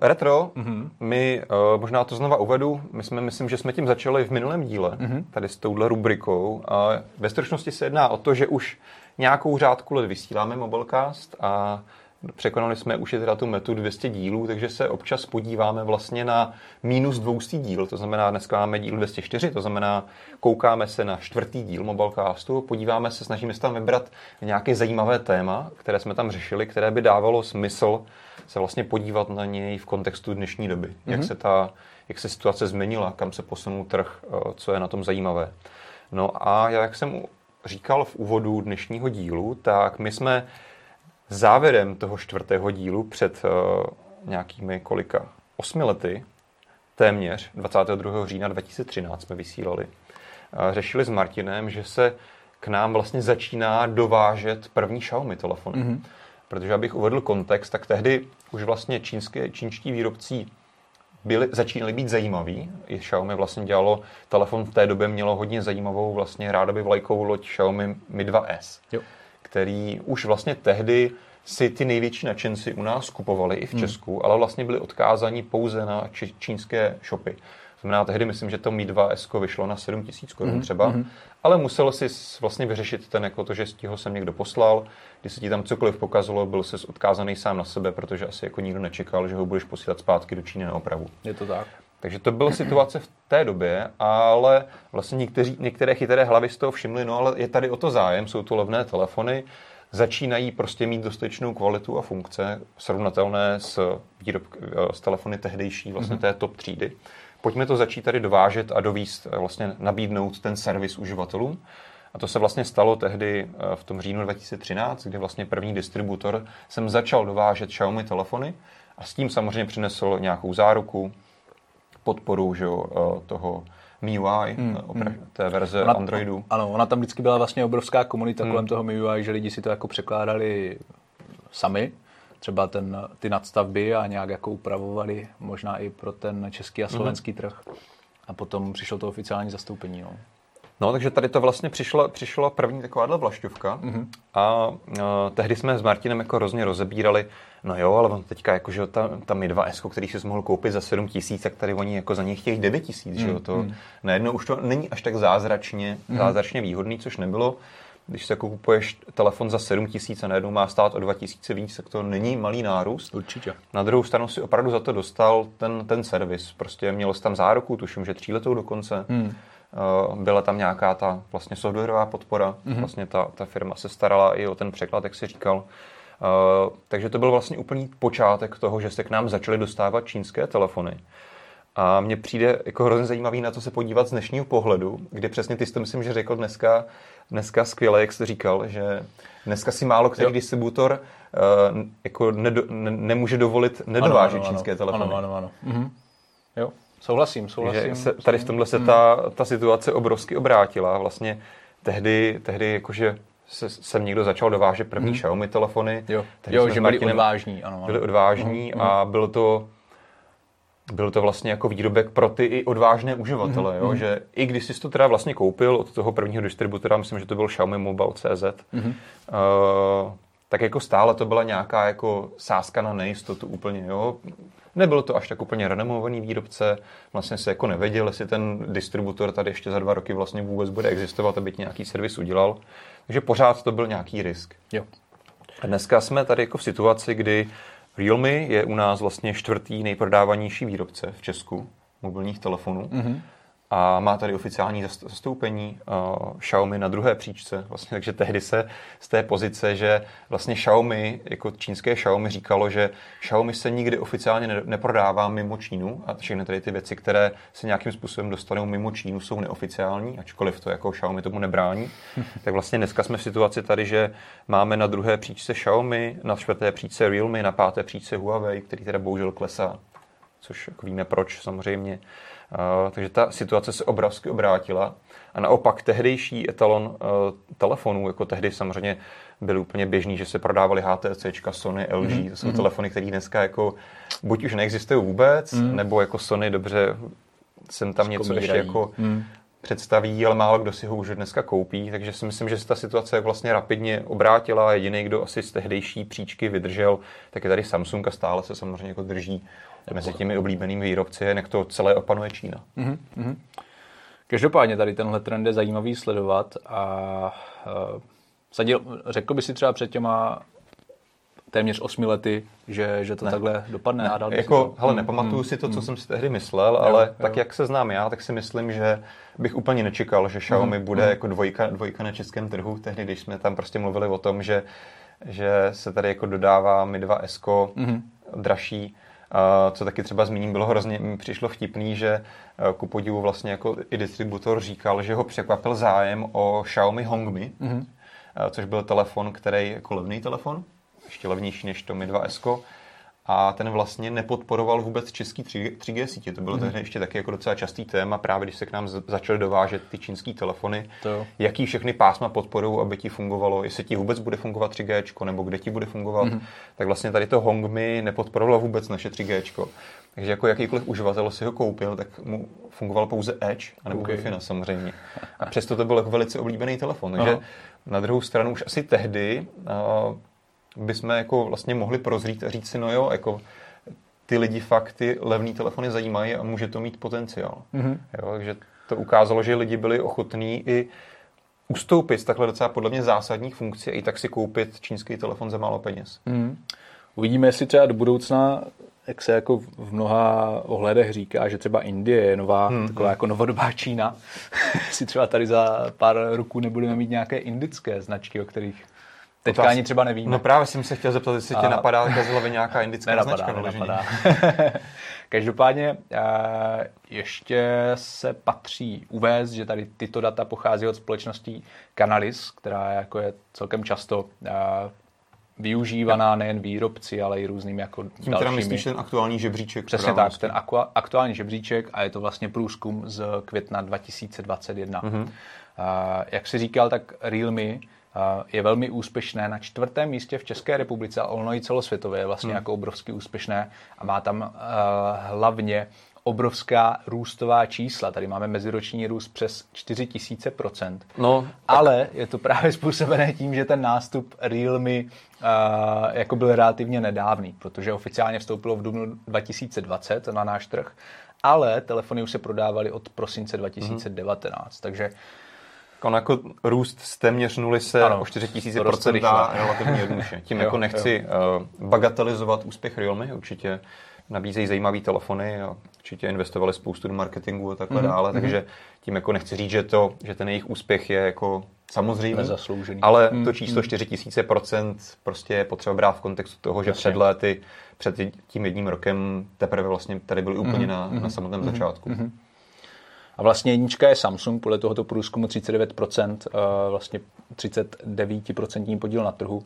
retro, uh-huh. my, uh, možná to znova uvedu, my jsme, myslím, že jsme tím začali v minulém díle, uh-huh. tady s touhle rubrikou. A ve stručnosti se jedná o to, že už nějakou řádku let vysíláme Mobilecast a Překonali jsme už je teda tu metu 200 dílů, takže se občas podíváme vlastně na minus 200 díl, to znamená dneska máme díl 204, to znamená koukáme se na čtvrtý díl Mobilecastu, podíváme se, snažíme se tam vybrat nějaké zajímavé téma, které jsme tam řešili, které by dávalo smysl se vlastně podívat na něj v kontextu dnešní doby. Mm-hmm. Jak mhm. se ta jak se situace změnila, kam se posunul trh, eh, co je na tom zajímavé. No a jak jsem říkal v úvodu dnešního dílu, tak my jsme závěrem toho čtvrtého dílu před uh, nějakými kolika osmi lety, téměř 22. října 2013 jsme vysílali, uh, řešili s Martinem, že se k nám vlastně začíná dovážet první Xiaomi telefon. Mm-hmm. Protože abych uvedl kontext, tak tehdy už vlastně čínské, čínští výrobci byli, začínali být zajímaví. I Xiaomi vlastně dělalo, telefon v té době mělo hodně zajímavou vlastně rádoby vlajkovou loď Xiaomi Mi 2S. Jo který už vlastně tehdy si ty největší nadšenci u nás kupovali i v hmm. Česku, hmm. ale vlastně byli odkázáni pouze na či, čínské shopy. Znamená, tehdy myslím, že to Mi 2 S vyšlo na 7 tisíc korun hmm. třeba, hmm. ale musel si vlastně vyřešit ten, jako to, že ti ho sem někdo poslal, když se ti tam cokoliv pokazalo, byl jsi odkázaný sám na sebe, protože asi jako nikdo nečekal, že ho budeš posílat zpátky do Číny na opravu. Je to tak. Takže to byla situace v té době, ale vlastně někteří, některé chytré hlavy z toho všimly, no ale je tady o to zájem, jsou to levné telefony, začínají prostě mít dostatečnou kvalitu a funkce, srovnatelné s, výrob, s telefony tehdejší, vlastně mm-hmm. té top třídy. pojďme to začít tady dovážet a dovíst, eh, vlastně nabídnout ten servis uživatelům. A to se vlastně stalo tehdy v tom říjnu 2013, kdy vlastně první distributor jsem začal dovážet Xiaomi telefony a s tím samozřejmě přinesl nějakou záruku, podporu že jo, toho MIUI, hmm, hmm. té verze ona, Androidu. Ano, ona tam vždycky byla vlastně obrovská komunita hmm. kolem toho MIUI, že lidi si to jako překládali sami, třeba ten, ty nadstavby a nějak jako upravovali možná i pro ten český a slovenský hmm. trh. A potom přišlo to oficiální zastoupení. No. No, takže tady to vlastně přišla, přišla první takováhle vlašťovka mm-hmm. a, a tehdy jsme s Martinem jako hrozně rozebírali, no jo, ale on teďka jako, že ta, ta Mi 2S, který si mohl koupit za 7 tisíc, tak tady oni jako za něj chtějí 9 tisíc, mm-hmm. že jo, to mm-hmm. najednou už to není až tak zázračně, mm-hmm. zázračně výhodný, což nebylo. Když se kupuješ telefon za 7 tisíc a najednou má stát o 2 tisíce víc, tak to není malý nárůst. Určitě. Na druhou stranu si opravdu za to dostal ten, ten servis. Prostě měl jsi tam záruku, tuším, že tříletou dokonce. Mm. Eh, byla tam nějaká ta vlastně softwarová podpora, mm-hmm. vlastně ta, ta firma se starala i o ten překlad, jak si říkal. Uh, takže to byl vlastně úplný počátek toho, že se k nám začaly dostávat čínské telefony. A mně přijde jako hrozně zajímavý na to se podívat z dnešního pohledu, kdy přesně ty jsi to myslím, že řekl dneska, dneska skvěle, jak jsi říkal, že dneska si málo který jo. distributor uh, jako nedo, ne, nemůže dovolit nedovážet ano, ano, čínské ano, telefony. Ano, ano, ano. Mhm. Jo. Souhlasím, souhlasím. Že se, tady v tomhle se ta, ta situace obrovsky obrátila. Vlastně tehdy, tehdy jakože se, jsem někdo začal dovážet první hmm. Xiaomi telefony. Jo, jo že byli odvážní. Ano, ano. Byli odvážní hmm. a bylo to byl to vlastně jako výrobek pro ty i odvážné uživatele, mm-hmm. jo? Mhm. že i když jsi to teda vlastně koupil od toho prvního distributora, myslím, že to byl Xiaomi Mobile CZ, mm-hmm. uh, tak jako stále to byla nějaká jako sázka na nejistotu úplně, jo. Nebyl to až tak úplně renomovaný výrobce, vlastně se jako nevěděl, jestli ten distributor tady ještě za dva roky vlastně vůbec bude existovat, aby nějaký servis udělal. Takže pořád to byl nějaký risk. Jo. A dneska jsme tady jako v situaci, kdy Realme je u nás vlastně čtvrtý nejprodávanější výrobce v Česku mobilních telefonů. Mm-hmm a má tady oficiální zastoupení uh, Xiaomi na druhé příčce. Vlastně, takže tehdy se z té pozice, že vlastně Xiaomi, jako čínské Xiaomi říkalo, že Xiaomi se nikdy oficiálně ne- neprodává mimo Čínu a všechny tady ty věci, které se nějakým způsobem dostanou mimo Čínu, jsou neoficiální, ačkoliv to jako Xiaomi tomu nebrání. [LAUGHS] tak vlastně dneska jsme v situaci tady, že máme na druhé příčce Xiaomi, na čtvrté příčce Realme, na páté příčce Huawei, který teda bohužel klesá, což jako víme proč samozřejmě takže ta situace se obrovsky obrátila. A naopak tehdejší etalon uh, telefonů, jako tehdy samozřejmě byl úplně běžný, že se prodávali HTC, Sony, LG, mm-hmm. to jsou mm-hmm. telefony, které dneska jako buď už neexistují vůbec, mm-hmm. nebo jako Sony dobře jsem tam něco ještě jako mm. představí, ale málo kdo si ho už dneska koupí, takže si myslím, že se ta situace vlastně rapidně obrátila. Jediný, kdo asi z tehdejší příčky vydržel, tak je tady Samsung a stále se samozřejmě jako drží mezi těmi oblíbenými výrobci, jak to celé opanuje Čína. Mm-hmm. Každopádně tady tenhle trend je zajímavý sledovat a uh, sadil, řekl by si třeba před těma téměř osmi lety, že, že to ne. takhle dopadne. Ne. Dál jako, to... hele, nepamatuju hmm. si to, co hmm. jsem si tehdy myslel, jo, ale jo. tak, jak se znám já, tak si myslím, že bych úplně nečekal, že Xiaomi hmm. bude hmm. jako dvojka, dvojka na českém trhu. Tehdy, když jsme tam prostě mluvili o tom, že, že se tady jako dodává Mi 2 S hmm. dražší, co taky třeba zmíním, bylo hrozně, mi přišlo vtipný, že eh, ku podivu vlastně jako i distributor říkal, že ho překvapil zájem o Xiaomi Hongmi, mm-hmm. což byl telefon, který jako levný telefon, ještě levnější než to Mi 2 S, a ten vlastně nepodporoval vůbec český 3G sítě. To bylo mm. tehdy ještě taky jako docela častý téma, právě když se k nám začaly dovážet ty čínské telefony, to. jaký všechny pásma podporují, aby ti fungovalo, jestli ti vůbec bude fungovat 3G, nebo kde ti bude fungovat, mm. tak vlastně tady to Hongmi nepodporovalo vůbec naše 3G. Takže jako jakýkoliv uživatel si ho koupil, tak mu fungoval pouze Edge, anebo okay. Wi-Fi samozřejmě. A přesto to byl jako velice oblíbený telefon. Takže Aha. na druhou stranu už asi tehdy uh, bychom jako vlastně mohli prozřít a říct si, no jo, jako ty lidi fakt ty levné telefony zajímají a může to mít potenciál. Mm-hmm. Jo, takže to ukázalo, že lidi byli ochotní i ustoupit z takhle docela podle mě zásadních funkcí a i tak si koupit čínský telefon za málo peněz. Mm. Uvidíme, jestli třeba do budoucna, jak se jako v mnoha ohledech říká, že třeba Indie je nová, hmm. taková jako novodobá Čína. [LAUGHS] si třeba tady za pár roků nebudeme mít nějaké indické značky, o kterých Teďka Otázka. ani třeba nevíme. No právě jsem se chtěl zeptat, jestli a... tě napadá z hlavy nějaká indická nenapadá, značka. Nenapadá. [LAUGHS] Každopádně ještě se patří uvést, že tady tyto data pochází od společnosti Canalis, která jako je celkem často využívaná nejen výrobci, ale i různými jako Tím dalšími. teda myslíš ten aktuální žebříček? Přesně tak, ten aktuální žebříček a je to vlastně průzkum z května 2021. Mm-hmm. Uh, jak si říkal, tak Realme je velmi úspěšné na čtvrtém místě v České republice, ale ono i celosvětově je vlastně mm. jako obrovsky úspěšné a má tam uh, hlavně obrovská růstová čísla. Tady máme meziroční růst přes 4000%. No, tak... Ale je to právě způsobené tím, že ten nástup Realme uh, jako byl relativně nedávný, protože oficiálně vstoupilo v dubnu 2020 na náš trh, ale telefony už se prodávaly od prosince 2019, mm-hmm. takže On jako růst z téměř nuly se ano, o 4000% dá relativně jednoduše. Tím [LAUGHS] jo, jako nechci jo. Uh, bagatelizovat úspěch Realme, určitě nabízejí zajímavé telefony a určitě investovali spoustu do marketingu a takhle mm-hmm. dále, mhm. takže tím jako nechci říct, že, to, že ten jejich úspěch je jako samozřejmě, ale mm-hmm. to číslo 4000% prostě je potřeba brát v kontextu toho, že před lety, před tím jedním rokem teprve vlastně tady byli úplně mm-hmm. na, na samotném mm-hmm. začátku. Mm-hmm. A vlastně jednička je Samsung, podle tohoto průzkumu 39%, eh, vlastně 39% podíl na trhu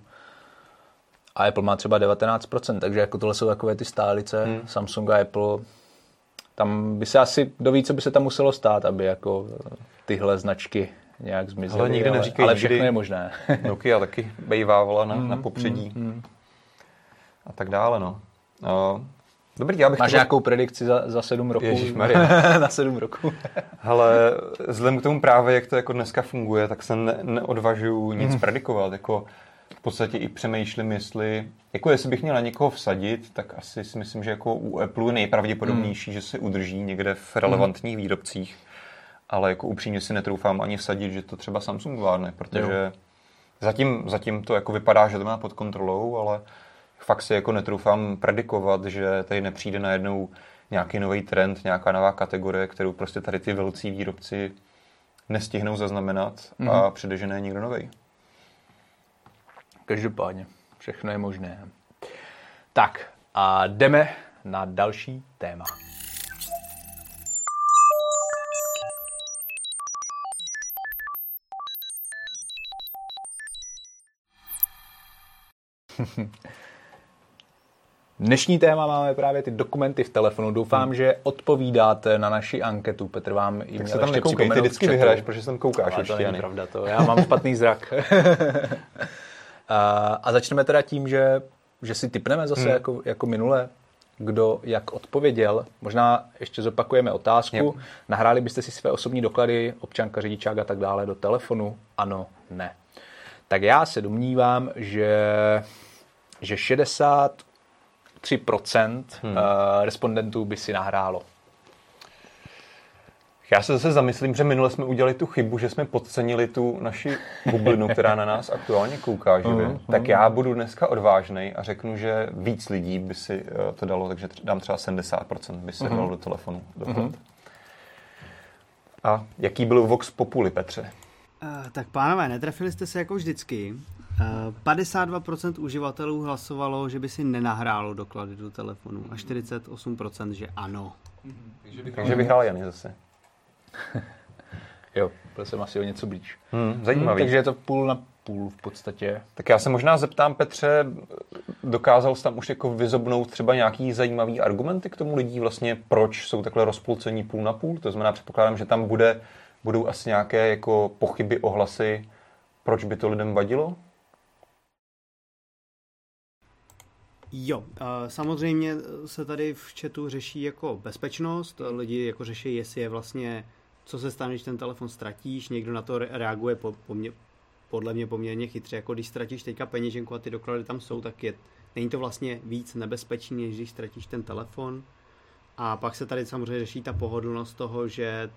a Apple má třeba 19%, takže jako tohle jsou takové ty stálice, hmm. Samsung a Apple, tam by se asi, ví, co by se tam muselo stát, aby jako tyhle značky nějak zmizely. Ale nikdy neříkej, ale všechno je možné. [LAUGHS] Nokia taky bejvávala na, hmm, na popředí hmm, hmm. a tak dále, no. Uh, Dobrý, já bych Máš chtěl... nějakou predikci za, za sedm roků? na [LAUGHS] sedm roků. [LAUGHS] Ale vzhledem k tomu právě, jak to jako dneska funguje, tak se ne, neodvažuju nic hmm. predikovat. Jako, v podstatě i přemýšlím, jestli, jako jestli bych měl na někoho vsadit, tak asi si myslím, že jako u Apple je nejpravděpodobnější, mm. že se udrží někde v relevantních mm. výrobcích, ale jako upřímně si netroufám ani vsadit, že to třeba Samsung vládne, protože zatím, zatím to jako vypadá, že to má pod kontrolou, ale fakt si jako netroufám predikovat, že tady nepřijde najednou nějaký nový trend, nějaká nová kategorie, kterou prostě tady ty velcí výrobci nestihnou zaznamenat mm. a předežené někdo nový. Každopádně, všechno je možné. Tak a jdeme na další téma. [LAUGHS] Dnešní téma máme právě ty dokumenty v telefonu. Doufám, hmm. že odpovídáte na naši anketu. Petr vám i Tak se tam nekoukej, ty vždycky vyhraješ, protože jsem koukáš Ale to není pravda, to já mám špatný zrak. [LAUGHS] [LAUGHS] A začneme teda tím, že, že si typneme zase hmm. jako, jako minule, kdo jak odpověděl. Možná ještě zopakujeme otázku. Yep. Nahráli byste si své osobní doklady, občanka, řidičák a tak dále do telefonu? Ano, ne. Tak já se domnívám, že, že 63% hmm. Eh, respondentů by si nahrálo. Já se zase zamyslím, že minule jsme udělali tu chybu, že jsme podcenili tu naši bublinu, která na nás aktuálně kouká, že? Uh-huh. Tak já budu dneska odvážný a řeknu, že víc lidí by si uh, to dalo, takže dám třeba 70% by se uh-huh. dalo do telefonu. Uh-huh. A jaký byl Vox Populi, Petře? Uh, tak pánové, netrefili jste se jako vždycky. Uh, 52% uživatelů hlasovalo, že by si nenahrálo doklady do telefonu a 48% že ano. Takže vyhrál Jany zase. jo, byl jsem asi o něco blíž. Hmm, zajímavý. Hmm, takže je to půl na půl v podstatě. Tak já se možná zeptám, Petře, dokázal jsi tam už jako vyzobnout třeba nějaký zajímavý argumenty k tomu lidí, vlastně proč jsou takhle rozpolcení půl na půl? To znamená, předpokládám, že tam bude, budou asi nějaké jako pochyby, ohlasy, proč by to lidem vadilo? Jo, samozřejmě se tady v chatu řeší jako bezpečnost, lidi jako řeší, jestli je vlastně co se stane, když ten telefon ztratíš, někdo na to reaguje po, po mě, podle mě poměrně chytře, jako když ztratíš teďka peněženku a ty doklady tam jsou, tak je, není to vlastně víc nebezpečný, než když ztratíš ten telefon. A pak se tady samozřejmě řeší ta pohodlnost toho, že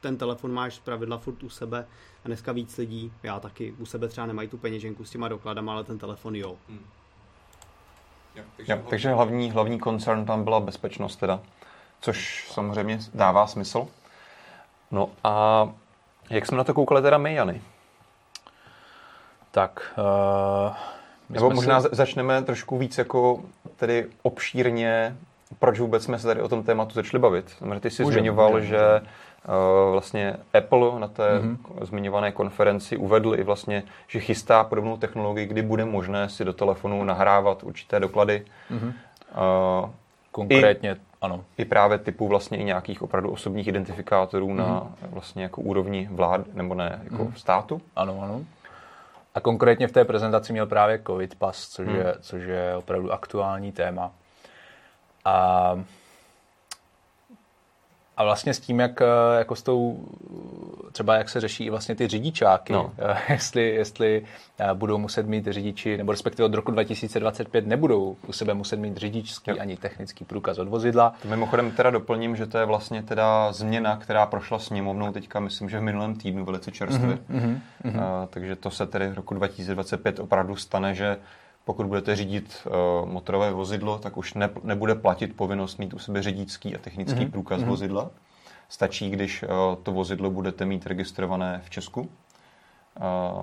ten telefon máš z pravidla furt u sebe a dneska víc lidí, já taky, u sebe třeba nemají tu peněženku s těma dokladama, ale ten telefon jo. Hmm. Takže, ja, takže hlavní, hlavní koncern tam byla bezpečnost teda, což samozřejmě dává smysl. No a jak jsme na to koukali teda my, Jany? Tak... Uh, Nebo možná si... začneme trošku víc jako tedy obšírně proč vůbec jsme se tady o tom tématu začali bavit. Ty jsi Můžem, zmiňoval, můžem, že vlastně Apple na té mm-hmm. zmiňované konferenci uvedl i vlastně, že chystá podobnou technologii, kdy bude možné si do telefonu nahrávat určité doklady. Mm-hmm. Uh, Konkrétně, i, ano. I právě typu vlastně i nějakých opravdu osobních identifikátorů mm-hmm. na vlastně jako úrovni vlád, nebo ne, jako mm-hmm. státu. Ano, ano. A konkrétně v té prezentaci měl právě COVID pas, což, hmm. je, což je opravdu aktuální téma. A, a vlastně s tím, jak jako s tou, třeba jak se řeší vlastně ty řidičáky, no. [LAUGHS] jestli, jestli budou muset mít řidiči, nebo respektive od roku 2025 nebudou u sebe muset mít řidičský jo. ani technický průkaz od vozidla. To mimochodem teda doplním, že to je vlastně teda změna, která prošla sněmovnou teďka, myslím, že v minulém týdnu velice čerstvě. Mm-hmm, mm-hmm. Uh, takže to se tedy v roku 2025 opravdu stane, že pokud budete řídit uh, motorové vozidlo, tak už ne, nebude platit povinnost mít u sebe řidičský a technický mm-hmm. průkaz mm-hmm. vozidla. Stačí, když uh, to vozidlo budete mít registrované v Česku. Uh,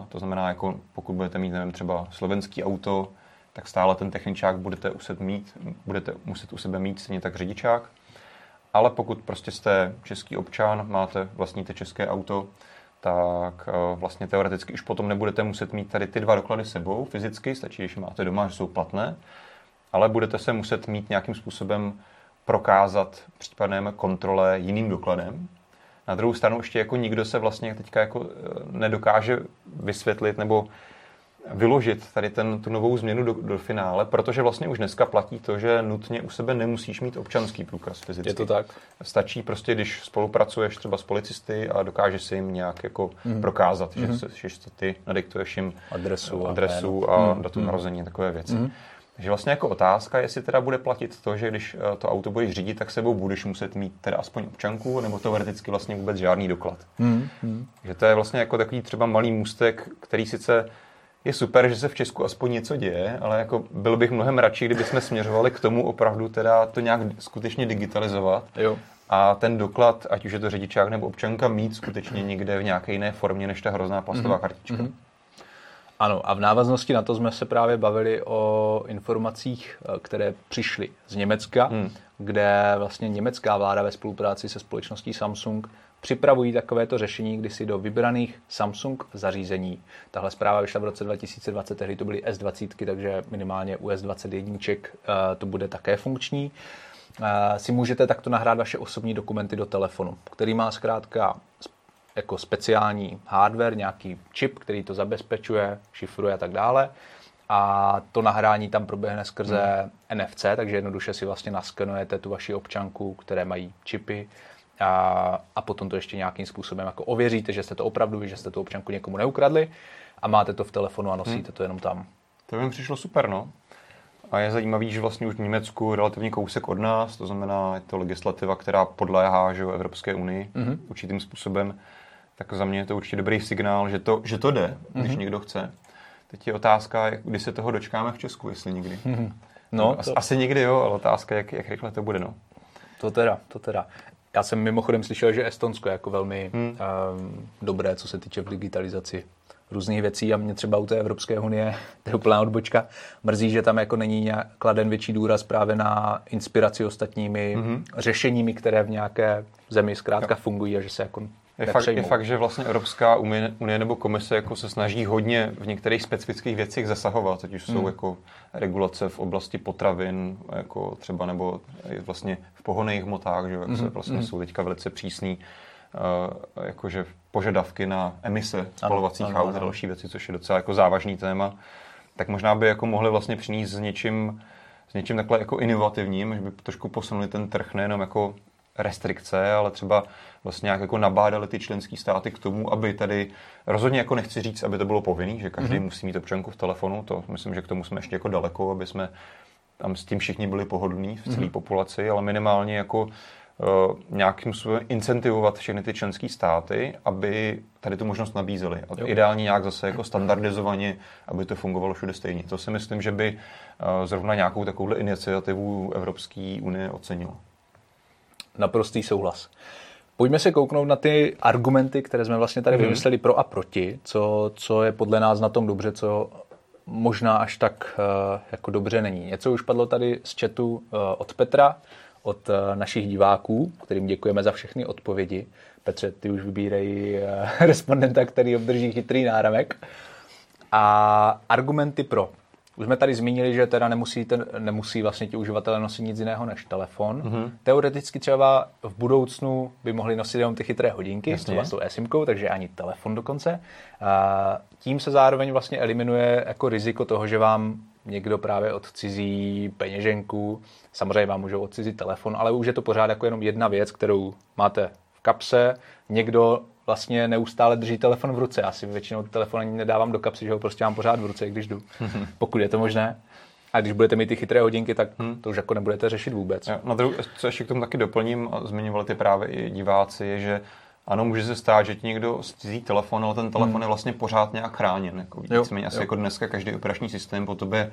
to znamená, jako pokud budete mít nevím, třeba slovenský auto, tak stále ten techničák budete muset mít, budete muset u sebe mít stejně tak řidičák. Ale pokud prostě jste český občan, máte, vlastníte české auto, tak eh, vlastně teoreticky už potom nebudete muset mít tady ty dva doklady sebou fyzicky, stačí, když máte doma, že jsou platné, ale budete se muset mít nějakým způsobem prokázat případném kontrole jiným dokladem. Na druhou stranu ještě jako nikdo se vlastně teďka jako eh, nedokáže vysvětlit nebo vyložit tady ten, tu novou změnu do, do finále, protože vlastně už dneska platí to, že nutně u sebe nemusíš mít občanský průkaz fyzicky. Je to tak? Stačí prostě, když spolupracuješ třeba s policisty a dokážeš si jim nějak jako mm. prokázat, mm. že, mhm. se, že ty nadiktuješ jim adresu, adresu a, a mm. datum mm. narození takové věci. Mm. Takže vlastně jako otázka, jestli teda bude platit to, že když eh, to auto budeš řídit, tak sebou budeš muset mít teda aspoň občanku, nebo teoreticky vlastně vůbec žádný doklad. Mm. Mm. Že to je vlastně jako takový třeba malý můstek, který sice je super, že se v Česku aspoň něco děje, ale jako byl bych mnohem radši, kdyby jsme směřovali k tomu opravdu teda to nějak skutečně digitalizovat. Jo. A ten doklad, ať už je to řidičák nebo občanka, mít skutečně někde v nějaké jiné formě než ta hrozná plastová mm-hmm. kartička. Mm-hmm. Ano, a v návaznosti na to jsme se právě bavili o informacích, eh, které přišly z Německa, mm. kde vlastně německá vláda ve spolupráci se společností Samsung připravují takovéto řešení, kdy si do vybraných Samsung zařízení, tahle zpráva vyšla v roce 2020, tehdy to byly S20, takže minimálně u S21 eh, to bude také funkční, eh, si můžete takto nahrát vaše osobní dokumenty do telefonu, který má zkrátka jako speciální hardware, nějaký čip, který to zabezpečuje, šifruje a tak dále. A to nahrání tam proběhne skrze hmm. NFC, takže jednoduše si vlastně naskenujete tu vaši občanku, které mají čipy a, a potom to ještě nějakým způsobem jako ověříte, že jste to opravdu vy, že jste tu občanku někomu neukradli a máte to v telefonu a nosíte hmm. to jenom tam. To mi přišlo super, no. A je zajímavý, že vlastně už v Německu relativně kousek od nás, to znamená, je to legislativa, která podléhá že Evropské unii mm-hmm. určitým způsobem, tak za mě je to určitě dobrý signál, že to, že to jde, mm-hmm. když mhm. někdo chce. Teď je otázka, kdy se toho dočkáme v Česku, jestli nikdy. Mm-hmm. No, to... Asi nikdy jo, ale otázka, jak, jak rychle to bude. No. To teda, to teda. Já jsem mimochodem slyšel, že Estonsko je jako velmi hmm. um, dobré, co se týče v digitalizaci různých věcí a mě třeba u té Evropské unie, [LAUGHS] to je úplná odbočka, mrzí, že tam jako není nějak kladen větší důraz právě na inspiraci ostatními mm-hmm. řešeními, které v nějaké zemi zkrátka jo. fungují a že se jako je fakt, je fakt, že vlastně Evropská unie, unie nebo komise jako se snaží hodně v některých specifických věcech zasahovat, ať už hmm. jsou jako regulace v oblasti potravin, jako třeba nebo vlastně v pohoných hmotách, že jak hmm. se vlastně hmm. jsou teďka velice přísný uh, jakože požadavky na emise spalovacích aut a další věci, což je docela jako závažný téma, tak možná by jako mohli vlastně přinést s něčím, s něčím takhle jako inovativním, že by trošku posunuli ten trh nejenom jako restrikce, ale třeba vlastně nějak jako nabádali ty členské státy k tomu, aby tady, rozhodně jako nechci říct, aby to bylo povinný, že každý mm-hmm. musí mít občanku v telefonu, to myslím, že k tomu jsme ještě jako daleko, aby jsme tam s tím všichni byli pohodlní v celé mm-hmm. populaci, ale minimálně jako uh, nějakým způsobem incentivovat všechny ty členské státy, aby tady tu možnost nabízeli. A jo. ideálně nějak zase jako standardizovaně, aby to fungovalo všude stejně. To si myslím, že by uh, zrovna nějakou takovou iniciativu Evropské unie ocenilo. Naprostý souhlas. Pojďme se kouknout na ty argumenty, které jsme vlastně tady mm. vymysleli pro a proti, co, co je podle nás na tom dobře, co možná až tak uh, jako dobře není. Něco už padlo tady z chatu uh, od Petra, od uh, našich diváků, kterým děkujeme za všechny odpovědi. Petře, ty už vybírej uh, [LAUGHS] respondenta, který obdrží chytrý náramek. A argumenty pro. Už jsme tady zmínili, že teda nemusí, ten, nemusí vlastně ti uživatelé nosit nic jiného než telefon. Mm-hmm. Teoreticky třeba v budoucnu by mohli nosit jenom ty chytré hodinky, Jasně. třeba s tou eSIMkou, takže ani telefon dokonce. A tím se zároveň vlastně eliminuje jako riziko toho, že vám někdo právě odcizí peněženku, samozřejmě vám můžou odcizit telefon, ale už je to pořád jako jenom jedna věc, kterou máte v kapse, někdo vlastně neustále drží telefon v ruce. Já si většinou telefon ani nedávám do kapsy, že ho prostě mám pořád v ruce, když jdu, [LAUGHS] pokud je to možné. A když budete mít ty chytré hodinky, tak hmm. to už jako nebudete řešit vůbec. Jo, na druhou, co ještě k tomu taky doplním, a zmiňovali ty právě i diváci, je, že ano, může se stát, že ti někdo zcizí telefon, ale ten telefon hmm. je vlastně pořád nějak chráněn. Jako víceméně asi jo. jako dneska každý operační systém po tobě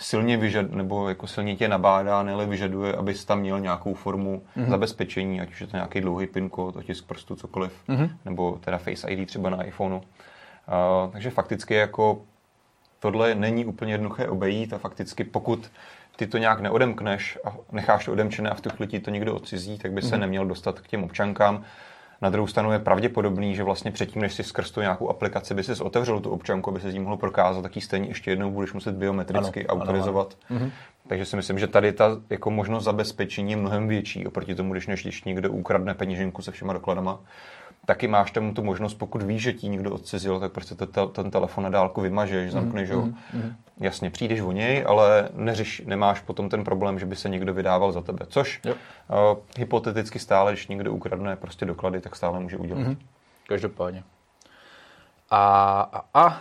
silně vyžad, nebo jako silně tě nabádá, nebo vyžaduje, abys tam měl nějakou formu mm-hmm. zabezpečení, ať už je to nějaký dlouhý PIN kód, otisk prstu, cokoliv, mm-hmm. nebo teda Face ID třeba na iPhoneu. Uh, takže fakticky jako tohle není úplně jednoduché obejít a fakticky pokud ty to nějak neodemkneš a necháš to odemčené a v tu chvíli to někdo odcizí, tak by se mm-hmm. neměl dostat k těm občankám. Na druhou stranu je pravděpodobný, že vlastně předtím, než si skrz tu nějakou aplikaci by si otevřel tu občanku, aby se z ní mohl prokázat, tak ji stejně ještě jednou budeš muset biometricky ano, autorizovat. Ano, ano. Takže si myslím, že tady ta jako možnost zabezpečení je mnohem větší oproti tomu, když než když někdo ukradne peněženku se všema dokladama taky máš tam tu možnost, pokud víš, že ti někdo odcizil, tak prostě te, ten telefon na dálku vymažeš, mhm, zamkneš ho. Mm, mm, Jasně, přijdeš o něj, ale neřeš, nemáš potom ten problém, že by se někdo vydával za tebe. Což uh, hypoteticky stále, když někdo ukradne prostě doklady, tak stále může udělat. Mm, každopádně. A, a, a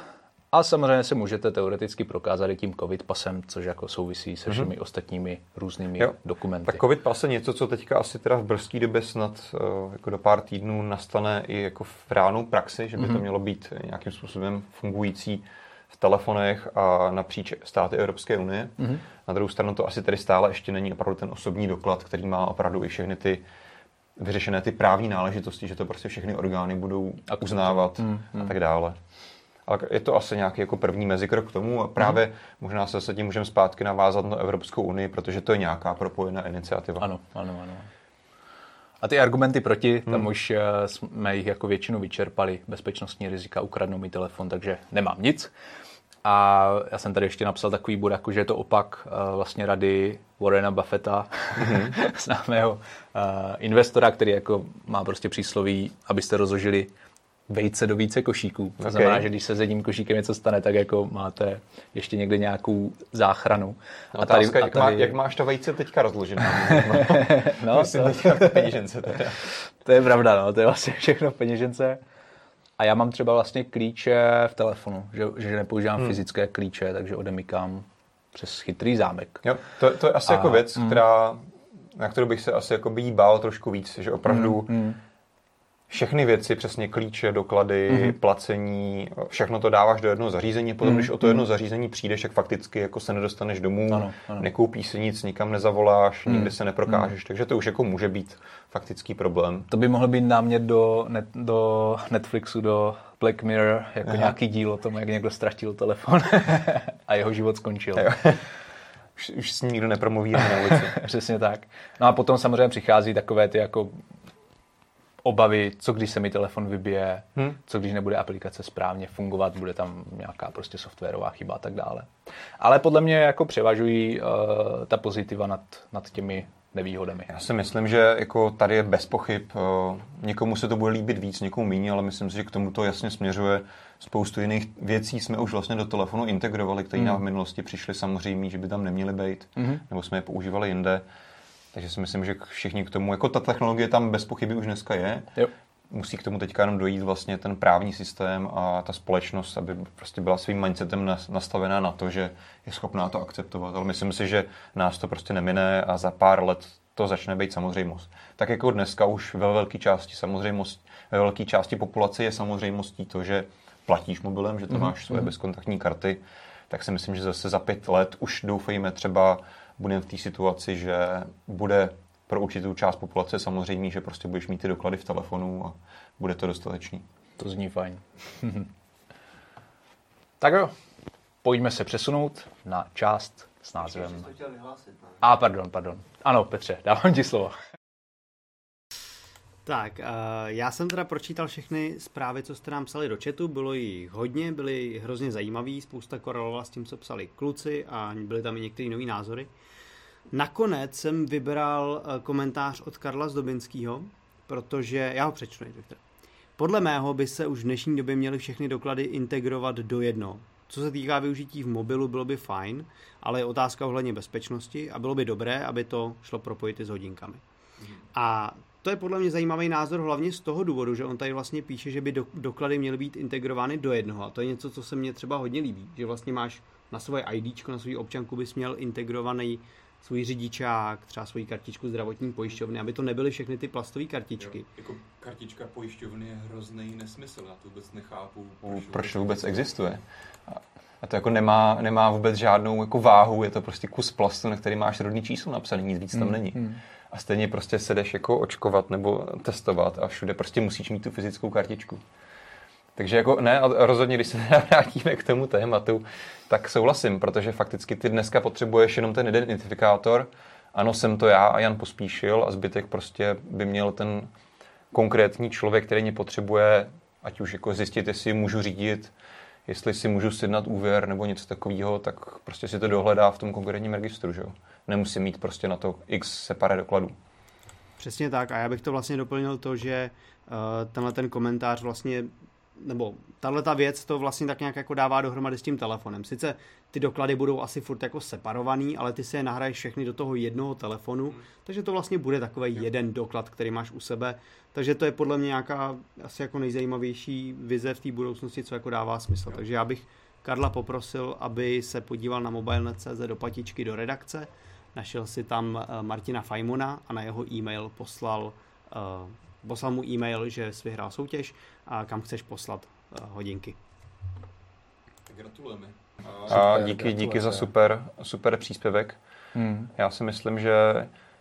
a samozřejmě se můžete teoreticky prokázat i tím COVID pasem, což jako souvisí se všemi mm-hmm. ostatními různými jo. dokumenty. Tak COVID pas je něco, co teďka asi teda v brzké době snad uh, jako do pár týdnů nastane i jako v reálnou praxi, že by mm-hmm. to mhm. mělo být nějakým způsobem fungující v telefonech a napříč státy Evropské unie. Mm-hmm. Na druhou stranu to asi tedy stále ještě není opravdu ten osobní doklad, který má opravdu i všechny ty vyřešené ty právní náležitosti, že to prostě všechny orgány budou uznávat mm-hmm. a tak dále ale je to asi nějaký jako první mezikrok k tomu a právě mm. možná se se tím můžeme zpátky navázat na Evropskou unii, protože to je nějaká propojená iniciativa. Ano, ano, ano. A ty argumenty proti, hmm. tam už eh, jsme jich jako většinu vyčerpali. Bezpečnostní rizika, ukradnou mi telefon, takže nemám nic. A já jsem tady ještě napsal takový bod, jako že je to opak uh, vlastně rady Warrena Buffetta, mm-hmm. [LAUGHS] známého uh, investora, který jako má prostě přísloví, abyste rozložili vejce do více košíků. To okay. znamená, že když se s jedním košíkem něco stane, tak jako máte ještě někde nějakou záchranu. No, a tady, otázka, a tady... Jak, má, jak máš to vejce teďka rozložené? [LAUGHS] no, Myslím, to... teďka peněžence. Teda. [LAUGHS] to je pravda, no, to je vlastně všechno v peněžence. A já mám třeba vlastně klíče v telefonu, že, že nepoužívám hmm. fyzické klíče, takže odemykám přes chytrý zámek. Jo, to, to je asi a, jako věc, mm. která, na kterou bych se asi jako by bál trošku víc, že opravdu mm, mm všechny věci, přesně klíče, doklady, mm-hmm. placení, všechno to dáváš do jednoho zařízení. Potom, mm-hmm. když o to jedno zařízení přijdeš, tak fakticky jako se nedostaneš domů, ano, ano. nekoupíš si nic, nikam nezavoláš, mm. nikdy se neprokážeš. Mm. Takže to už jako může být faktický problém. To by mohl být námět do, net, do Netflixu, do Black Mirror, jako Aha. nějaký díl o tom, jak někdo ztratil telefon [LAUGHS] a jeho život skončil. už, už s ním nikdo nepromluví na ulici. [LAUGHS] Přesně tak. No a potom samozřejmě přichází takové ty jako obavy, co když se mi telefon vybije, hmm. co když nebude aplikace správně fungovat, bude tam nějaká prostě softwarová chyba a tak dále. Ale podle mě jako převažují uh, ta pozitiva nad, nad těmi nevýhodami. Já si myslím, že jako tady je bez pochyb, uh, někomu se to bude líbit víc, někomu méně, ale myslím si, že k tomu to jasně směřuje. Spoustu jiných věcí jsme už vlastně do telefonu integrovali, které hmm. nám v minulosti přišly samozřejmě, že by tam neměly být, hmm. nebo jsme je používali jinde. Takže si myslím, že všichni k tomu, jako ta technologie tam bez pochyby už dneska je. Jo. Musí k tomu teďka jenom dojít vlastně ten právní systém a ta společnost, aby prostě byla svým mindsetem nastavená na to, že je schopná to akceptovat. Ale myslím si, že nás to prostě nemine a za pár let to začne být samozřejmost. Tak jako dneska už ve velké části samozřejmost, ve velké části populace je samozřejmostí to, že platíš mobilem, že to mm-hmm. máš svoje mhm. bezkontaktní karty, tak si myslím, že zase za pět let už doufejme třeba budeme v té situaci, že bude pro určitou část populace samozřejmě, že prostě budeš mít ty doklady v telefonu a bude to dostatečný. To zní fajn. [LAUGHS] tak jo, pojďme se přesunout na část s názvem... A, pardon, pardon. Ano, Petře, dávám ti slovo. Tak, uh, já jsem teda pročítal všechny zprávy, co jste nám psali do chatu, bylo jich hodně, byly hrozně zajímavý, spousta korelovala s tím, co psali kluci a byly tam i některé nové názory. Nakonec jsem vybral uh, komentář od Karla Zdobinského, protože, já ho přečtu nejdřív. Podle mého by se už v dnešní době měly všechny doklady integrovat do jednoho. Co se týká využití v mobilu, bylo by fajn, ale je otázka ohledně bezpečnosti a bylo by dobré, aby to šlo propojit i s hodinkami. A to je podle mě zajímavý názor hlavně z toho důvodu, že on tady vlastně píše, že by do, doklady měly být integrovány do jednoho. A to je něco, co se mně třeba hodně líbí, že vlastně máš na svoje ID, na svou občanku bys měl integrovaný svůj řidičák, třeba svoji kartičku zdravotní pojišťovny, aby to nebyly všechny ty plastové kartičky. Jo, jako kartička pojišťovny je hrozný nesmysl, já to vůbec nechápu. Proč, proč to vůbec existuje? A to jako nemá, nemá vůbec žádnou jako váhu, je to prostě kus plastu, na který máš rodný číslo napsaný, nic víc tam hmm, není. Hmm. A stejně prostě se jdeš jako očkovat nebo testovat a všude prostě musíš mít tu fyzickou kartičku. Takže jako ne, a rozhodně, když se vrátíme k tomu tématu, tak souhlasím, protože fakticky ty dneska potřebuješ jenom ten identifikátor. Ano, jsem to já a Jan Pospíšil a zbytek prostě by měl ten konkrétní člověk, který mě potřebuje, ať už jako zjistit, jestli můžu řídit, jestli si můžu sjednat úvěr nebo něco takového, tak prostě si to dohledá v tom konkrétním registru, že jo. Nemusím mít prostě na to x separé dokladů. Přesně tak a já bych to vlastně doplnil to, že uh, tenhle ten komentář vlastně nebo tahle ta věc to vlastně tak nějak jako dává dohromady s tím telefonem. Sice ty doklady budou asi furt jako separovaný, ale ty si je nahraješ všechny do toho jednoho telefonu, hmm. takže to vlastně bude takový jeden doklad, který máš u sebe. Takže to je podle mě nějaká asi jako nejzajímavější vize v té budoucnosti, co jako dává smysl. Takže já bych Karla poprosil, aby se podíval na mobilnet.cz do patičky do redakce, našel si tam eh, Martina Fajmona a na jeho e-mail poslal uh, poslal mu e-mail, že jsi vyhrál soutěž a kam chceš poslat uh, hodinky. Gratulujeme. A díky, díky za super, super příspěvek. Hmm. Já si myslím, že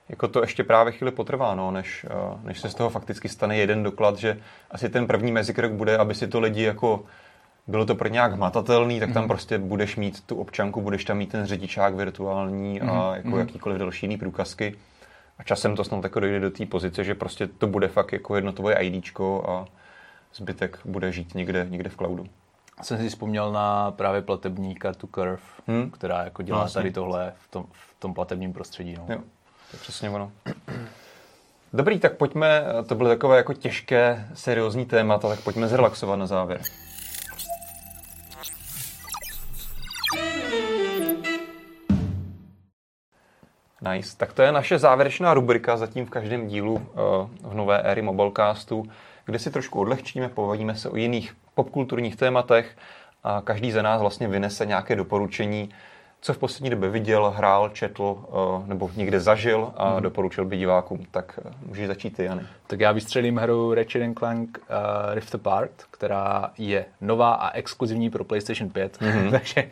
jako to ještě právě chvíli potrvá, no, než, eh, než se z toho fakticky stane jeden doklad, že asi ten první mezikrok bude, aby si to lidi jako bylo to pro nějak hmatatelný, tak tam mm. prostě budeš mít tu občanku, budeš tam mít ten řidičák virtuální mm. a jako mm. jakýkoliv další jiný průkazky. A časem to snad jako dojde do té pozice, že prostě to bude fakt jako jedno tvoje IDčko a zbytek bude žít někde, někde v cloudu. Jsem si vzpomněl na právě platební kartu Curve, hmm? která jako dělá no, tady tohle v tom, v tom platebním prostředí. No. Jo, to je přesně ono. Dobrý, tak pojďme, to byly takové jako těžké, seriózní témata, tak pojďme zrelaxovat na závěr. Nice. Tak to je naše závěrečná rubrika zatím v každém dílu uh, v nové éry Mobilecastu, kde si trošku odlehčíme, povadíme se o jiných popkulturních tématech a každý ze nás vlastně vynese nějaké doporučení, co v poslední době viděl, hrál, četl uh, nebo někde zažil a hmm. doporučil by divákům. Tak uh, můžeš začít ty, Jany. Tak já vystřelím hru Ratchet Clank uh, Rift Apart, která je nová a exkluzivní pro PlayStation 5, mm-hmm. [LAUGHS] takže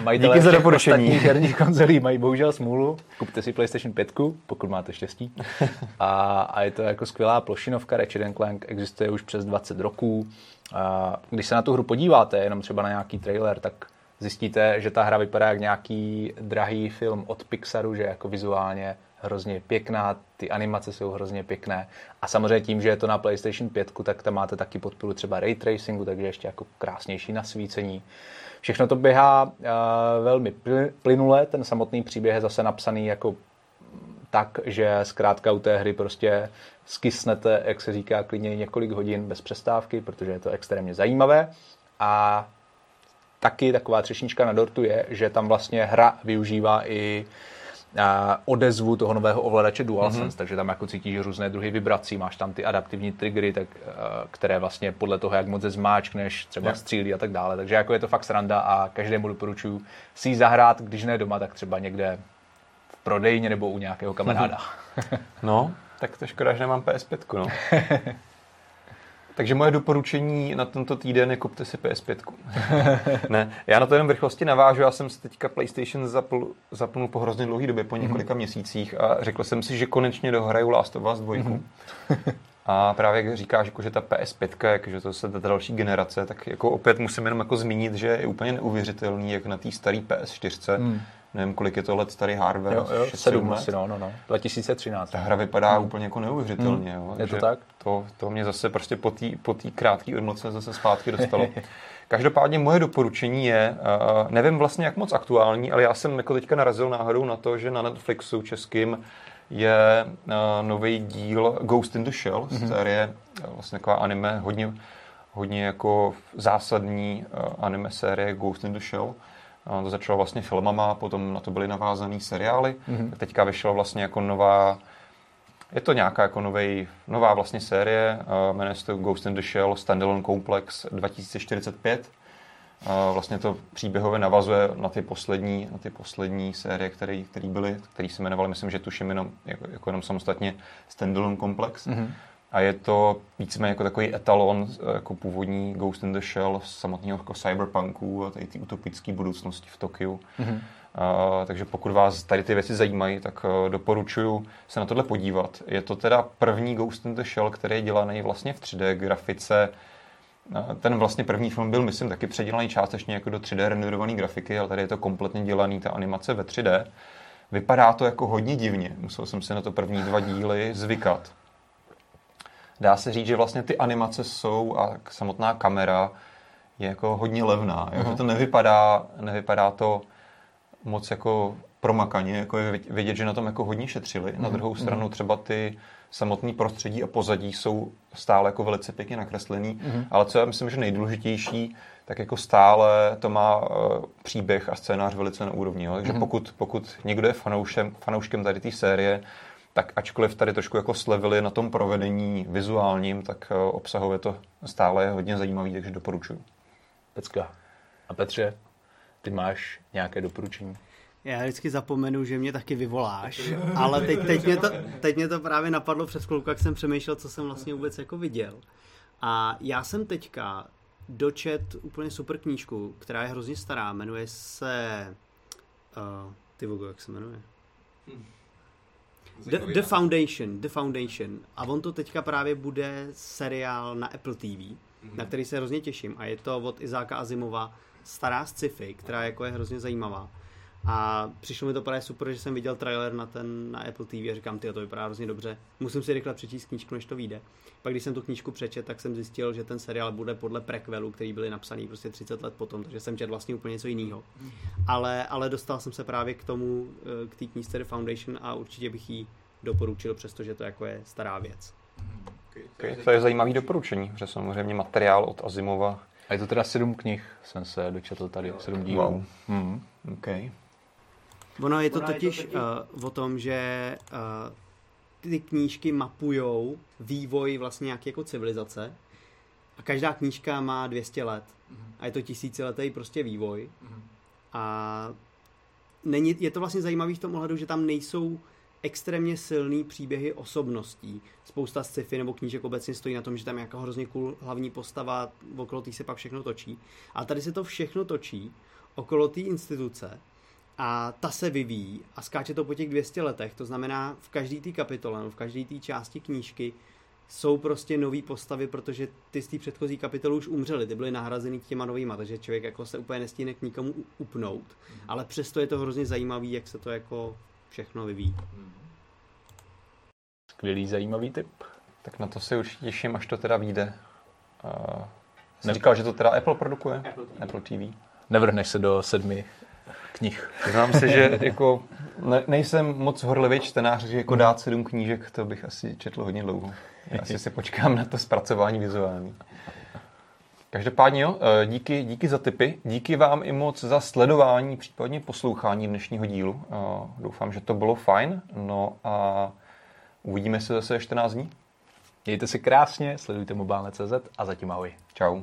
majitelé Díky za doporučení. [LAUGHS] herních konzolí mají bohužel smůlu. Kupte si PlayStation 5, pokud máte štěstí. [LAUGHS] a, a je to jako skvělá plošinovka. Ratchet Clank existuje už přes 20 roků. A když se na tu hru podíváte, jenom třeba na nějaký trailer, tak zjistíte, že ta hra vypadá jak nějaký drahý film od Pixaru, že jako vizuálně hrozně pěkná, ty animace jsou hrozně pěkné. A samozřejmě tím, že je to na PlayStation 5, tak tam máte taky podporu třeba ray tracingu, takže ještě jako krásnější nasvícení. Všechno to běhá uh, velmi plynule, ten samotný příběh je zase napsaný jako tak, že zkrátka u té hry prostě skysnete, jak se říká, klidně několik hodin bez přestávky, protože je to extrémně zajímavé. A taky taková třešnička na dortu je, že tam vlastně hra využívá i odezvu toho nového ovladače DualSense, mm-hmm. takže tam jako cítíš různé druhy vibrací, máš tam ty adaptivní triggery, tak, které vlastně podle toho, jak moc zmáčkneš, třeba yeah. střílí a tak dále. Takže jako je to fakt sranda a každému doporučuji si ji zahrát, když ne doma, tak třeba někde v prodejně nebo u nějakého kamaráda. Mm-hmm. [LAUGHS] no, tak to škoda, že nemám PS5, no. [LAUGHS] Takže moje doporučení na tento týden je kupte si PS5. [LAUGHS] ne, já na to jenom v rychlosti navážu. Já jsem si teďka PlayStation zapl, zapnul po hrozně dlouhé době, po několika mm-hmm. měsících a řekl jsem si, že konečně dohraju Last of Us 2. Mm-hmm. A právě jak říkáš, jako, že ta PS5, jak, že to se ta další generace, tak jako opět musím jenom jako zmínit, že je úplně neuvěřitelný, jak na té staré PS4, hmm. Nevím, kolik je to let starý hardware, Jo, jo, 6, 7 let. asi, no, no, no. 2013. Ta hra vypadá hmm. úplně jako neuvěřitelně. Jo, Je to tak? To, to mě zase prostě po té po tý krátké odmlce zase zpátky [LAUGHS] dostalo. Každopádně moje doporučení je, uh, nevím vlastně jak moc aktuální, ale já jsem jako teďka narazil náhodou na to, že na Netflixu českým je uh, nový díl Ghost in the Shell, mm-hmm. série, uh, vlastně taková anime, hodně, hodně jako zásadní uh, anime série Ghost in the Shell. Uh, to začalo vlastně filmama, potom na to byly navázané seriály. Mm-hmm. Tak teďka vyšla vlastně jako nová je to nějaká jako novej, nová vlastně série, uh, jmenuje se to Ghost in the Shell Standalone Complex 2045. Uh, vlastně to příběhově navazuje na ty poslední, na ty poslední série, které byly, které se jmenovaly, myslím, že tuším jenom, jako, jako jenom samostatně Standalone Complex. Mm-hmm. A je to víceméně jako takový etalon, eh, jako původní Ghost in the Shell samotného jako cyberpunku a tady ty utopické budoucnosti v Tokiu. Mm-hmm. Uh, takže pokud vás tady ty věci zajímají, tak uh, doporučuji se na tohle podívat. Je to teda první Ghost in the Shell, který je dělaný vlastně v 3D grafice. Uh, ten vlastně první film byl, myslím, taky předělaný částečně jako do 3D renderované grafiky, ale tady je to kompletně dělaný, ta animace ve 3D. Vypadá to jako hodně divně. Musel jsem si na to první dva díly zvykat. Dá se říct, že vlastně ty animace jsou a samotná kamera je jako hodně levná. Jo? Že to nevypadá, nevypadá to moc jako promakaně, jako je vidět, že na tom jako hodně šetřili. Na druhou stranu třeba ty samotné prostředí a pozadí jsou stále jako velice pěkně nakreslený, mm-hmm. ale co já myslím, že nejdůležitější, tak jako stále to má uh, příběh a scénář velice na úrovni. Jo? Takže mm-hmm. pokud, pokud někdo je fanoušem, fanouškem tady té série, tak ačkoliv tady trošku jako slevili na tom provedení vizuálním, tak uh, obsahově to stále je hodně zajímavý, takže doporučuji. Pecka. A Petře, ty máš nějaké doporučení? Já vždycky zapomenu, že mě taky vyvoláš, ale teď, teď, mě to, teď mě to právě napadlo před chvilkou, jak jsem přemýšlel, co jsem vlastně vůbec jako viděl. A já jsem teďka dočet úplně super knížku, která je hrozně stará, jmenuje se... Uh, ty vogo, jak se jmenuje? The, The Foundation, The Foundation. A on to teďka právě bude seriál na Apple TV, mm-hmm. na který se hrozně těším. A je to od Izáka Azimova, stará sci-fi, která jako je hrozně zajímavá. A přišlo mi to právě super, že jsem viděl trailer na ten na Apple TV a říkám, ty to vypadá hrozně dobře. Musím si rychle přečíst knížku, než to vyjde. Pak když jsem tu knížku přečet, tak jsem zjistil, že ten seriál bude podle prequelu, který byly napsaný prostě 30 let potom, takže jsem četl vlastně úplně něco jiného. Ale, ale dostal jsem se právě k tomu, eh, k té knížce The Foundation a určitě bych ji doporučil, přestože to jako je stará věc. Okay, to je zajímavý doporučení, protože samozřejmě materiál od Azimova. A je to teda sedm knih, jsem se dočetl tady, sedm dílů. Wow. Mm, okay. Ono je to totiž uh, o tom, že uh, ty knížky mapujou vývoj vlastně nějaké jako civilizace a každá knížka má 200 let. A je to tisíciletý prostě vývoj. A není, je to vlastně zajímavý v tom ohledu, že tam nejsou extrémně silný příběhy osobností. Spousta sci-fi nebo knížek obecně stojí na tom, že tam je jako hrozně cool hlavní postava, okolo té se pak všechno točí. A tady se to všechno točí okolo té instituce a ta se vyvíjí a skáče to po těch 200 letech. To znamená, v každé té kapitole, no, v každé té části knížky jsou prostě nové postavy, protože ty z té předchozí kapitoly už umřely, ty byly nahrazeny těma novýma, takže člověk jako se úplně nestíne k nikomu upnout. Ale přesto je to hrozně zajímavý, jak se to jako všechno vyvíjí. Skvělý, zajímavý tip. Tak na to se určitě těším, až to teda vyjde. Uh, jsi říkal, že to teda Apple produkuje? Apple TV. Apple TV. Nevrhneš se do sedmi knih. Znám si, že jako ne, nejsem moc horlivý čtenář, že jako dát sedm knížek, to bych asi četl hodně dlouho. Já asi si počkám na to zpracování vizuální. Každopádně jo, eh, díky, díky za tipy, díky vám i moc za sledování, případně poslouchání dnešního dílu. Eh, doufám, že to bylo fajn, no a uvidíme se zase 14 dní. Mějte se krásně, sledujte mobilne.cz a zatím ahoj. Čau.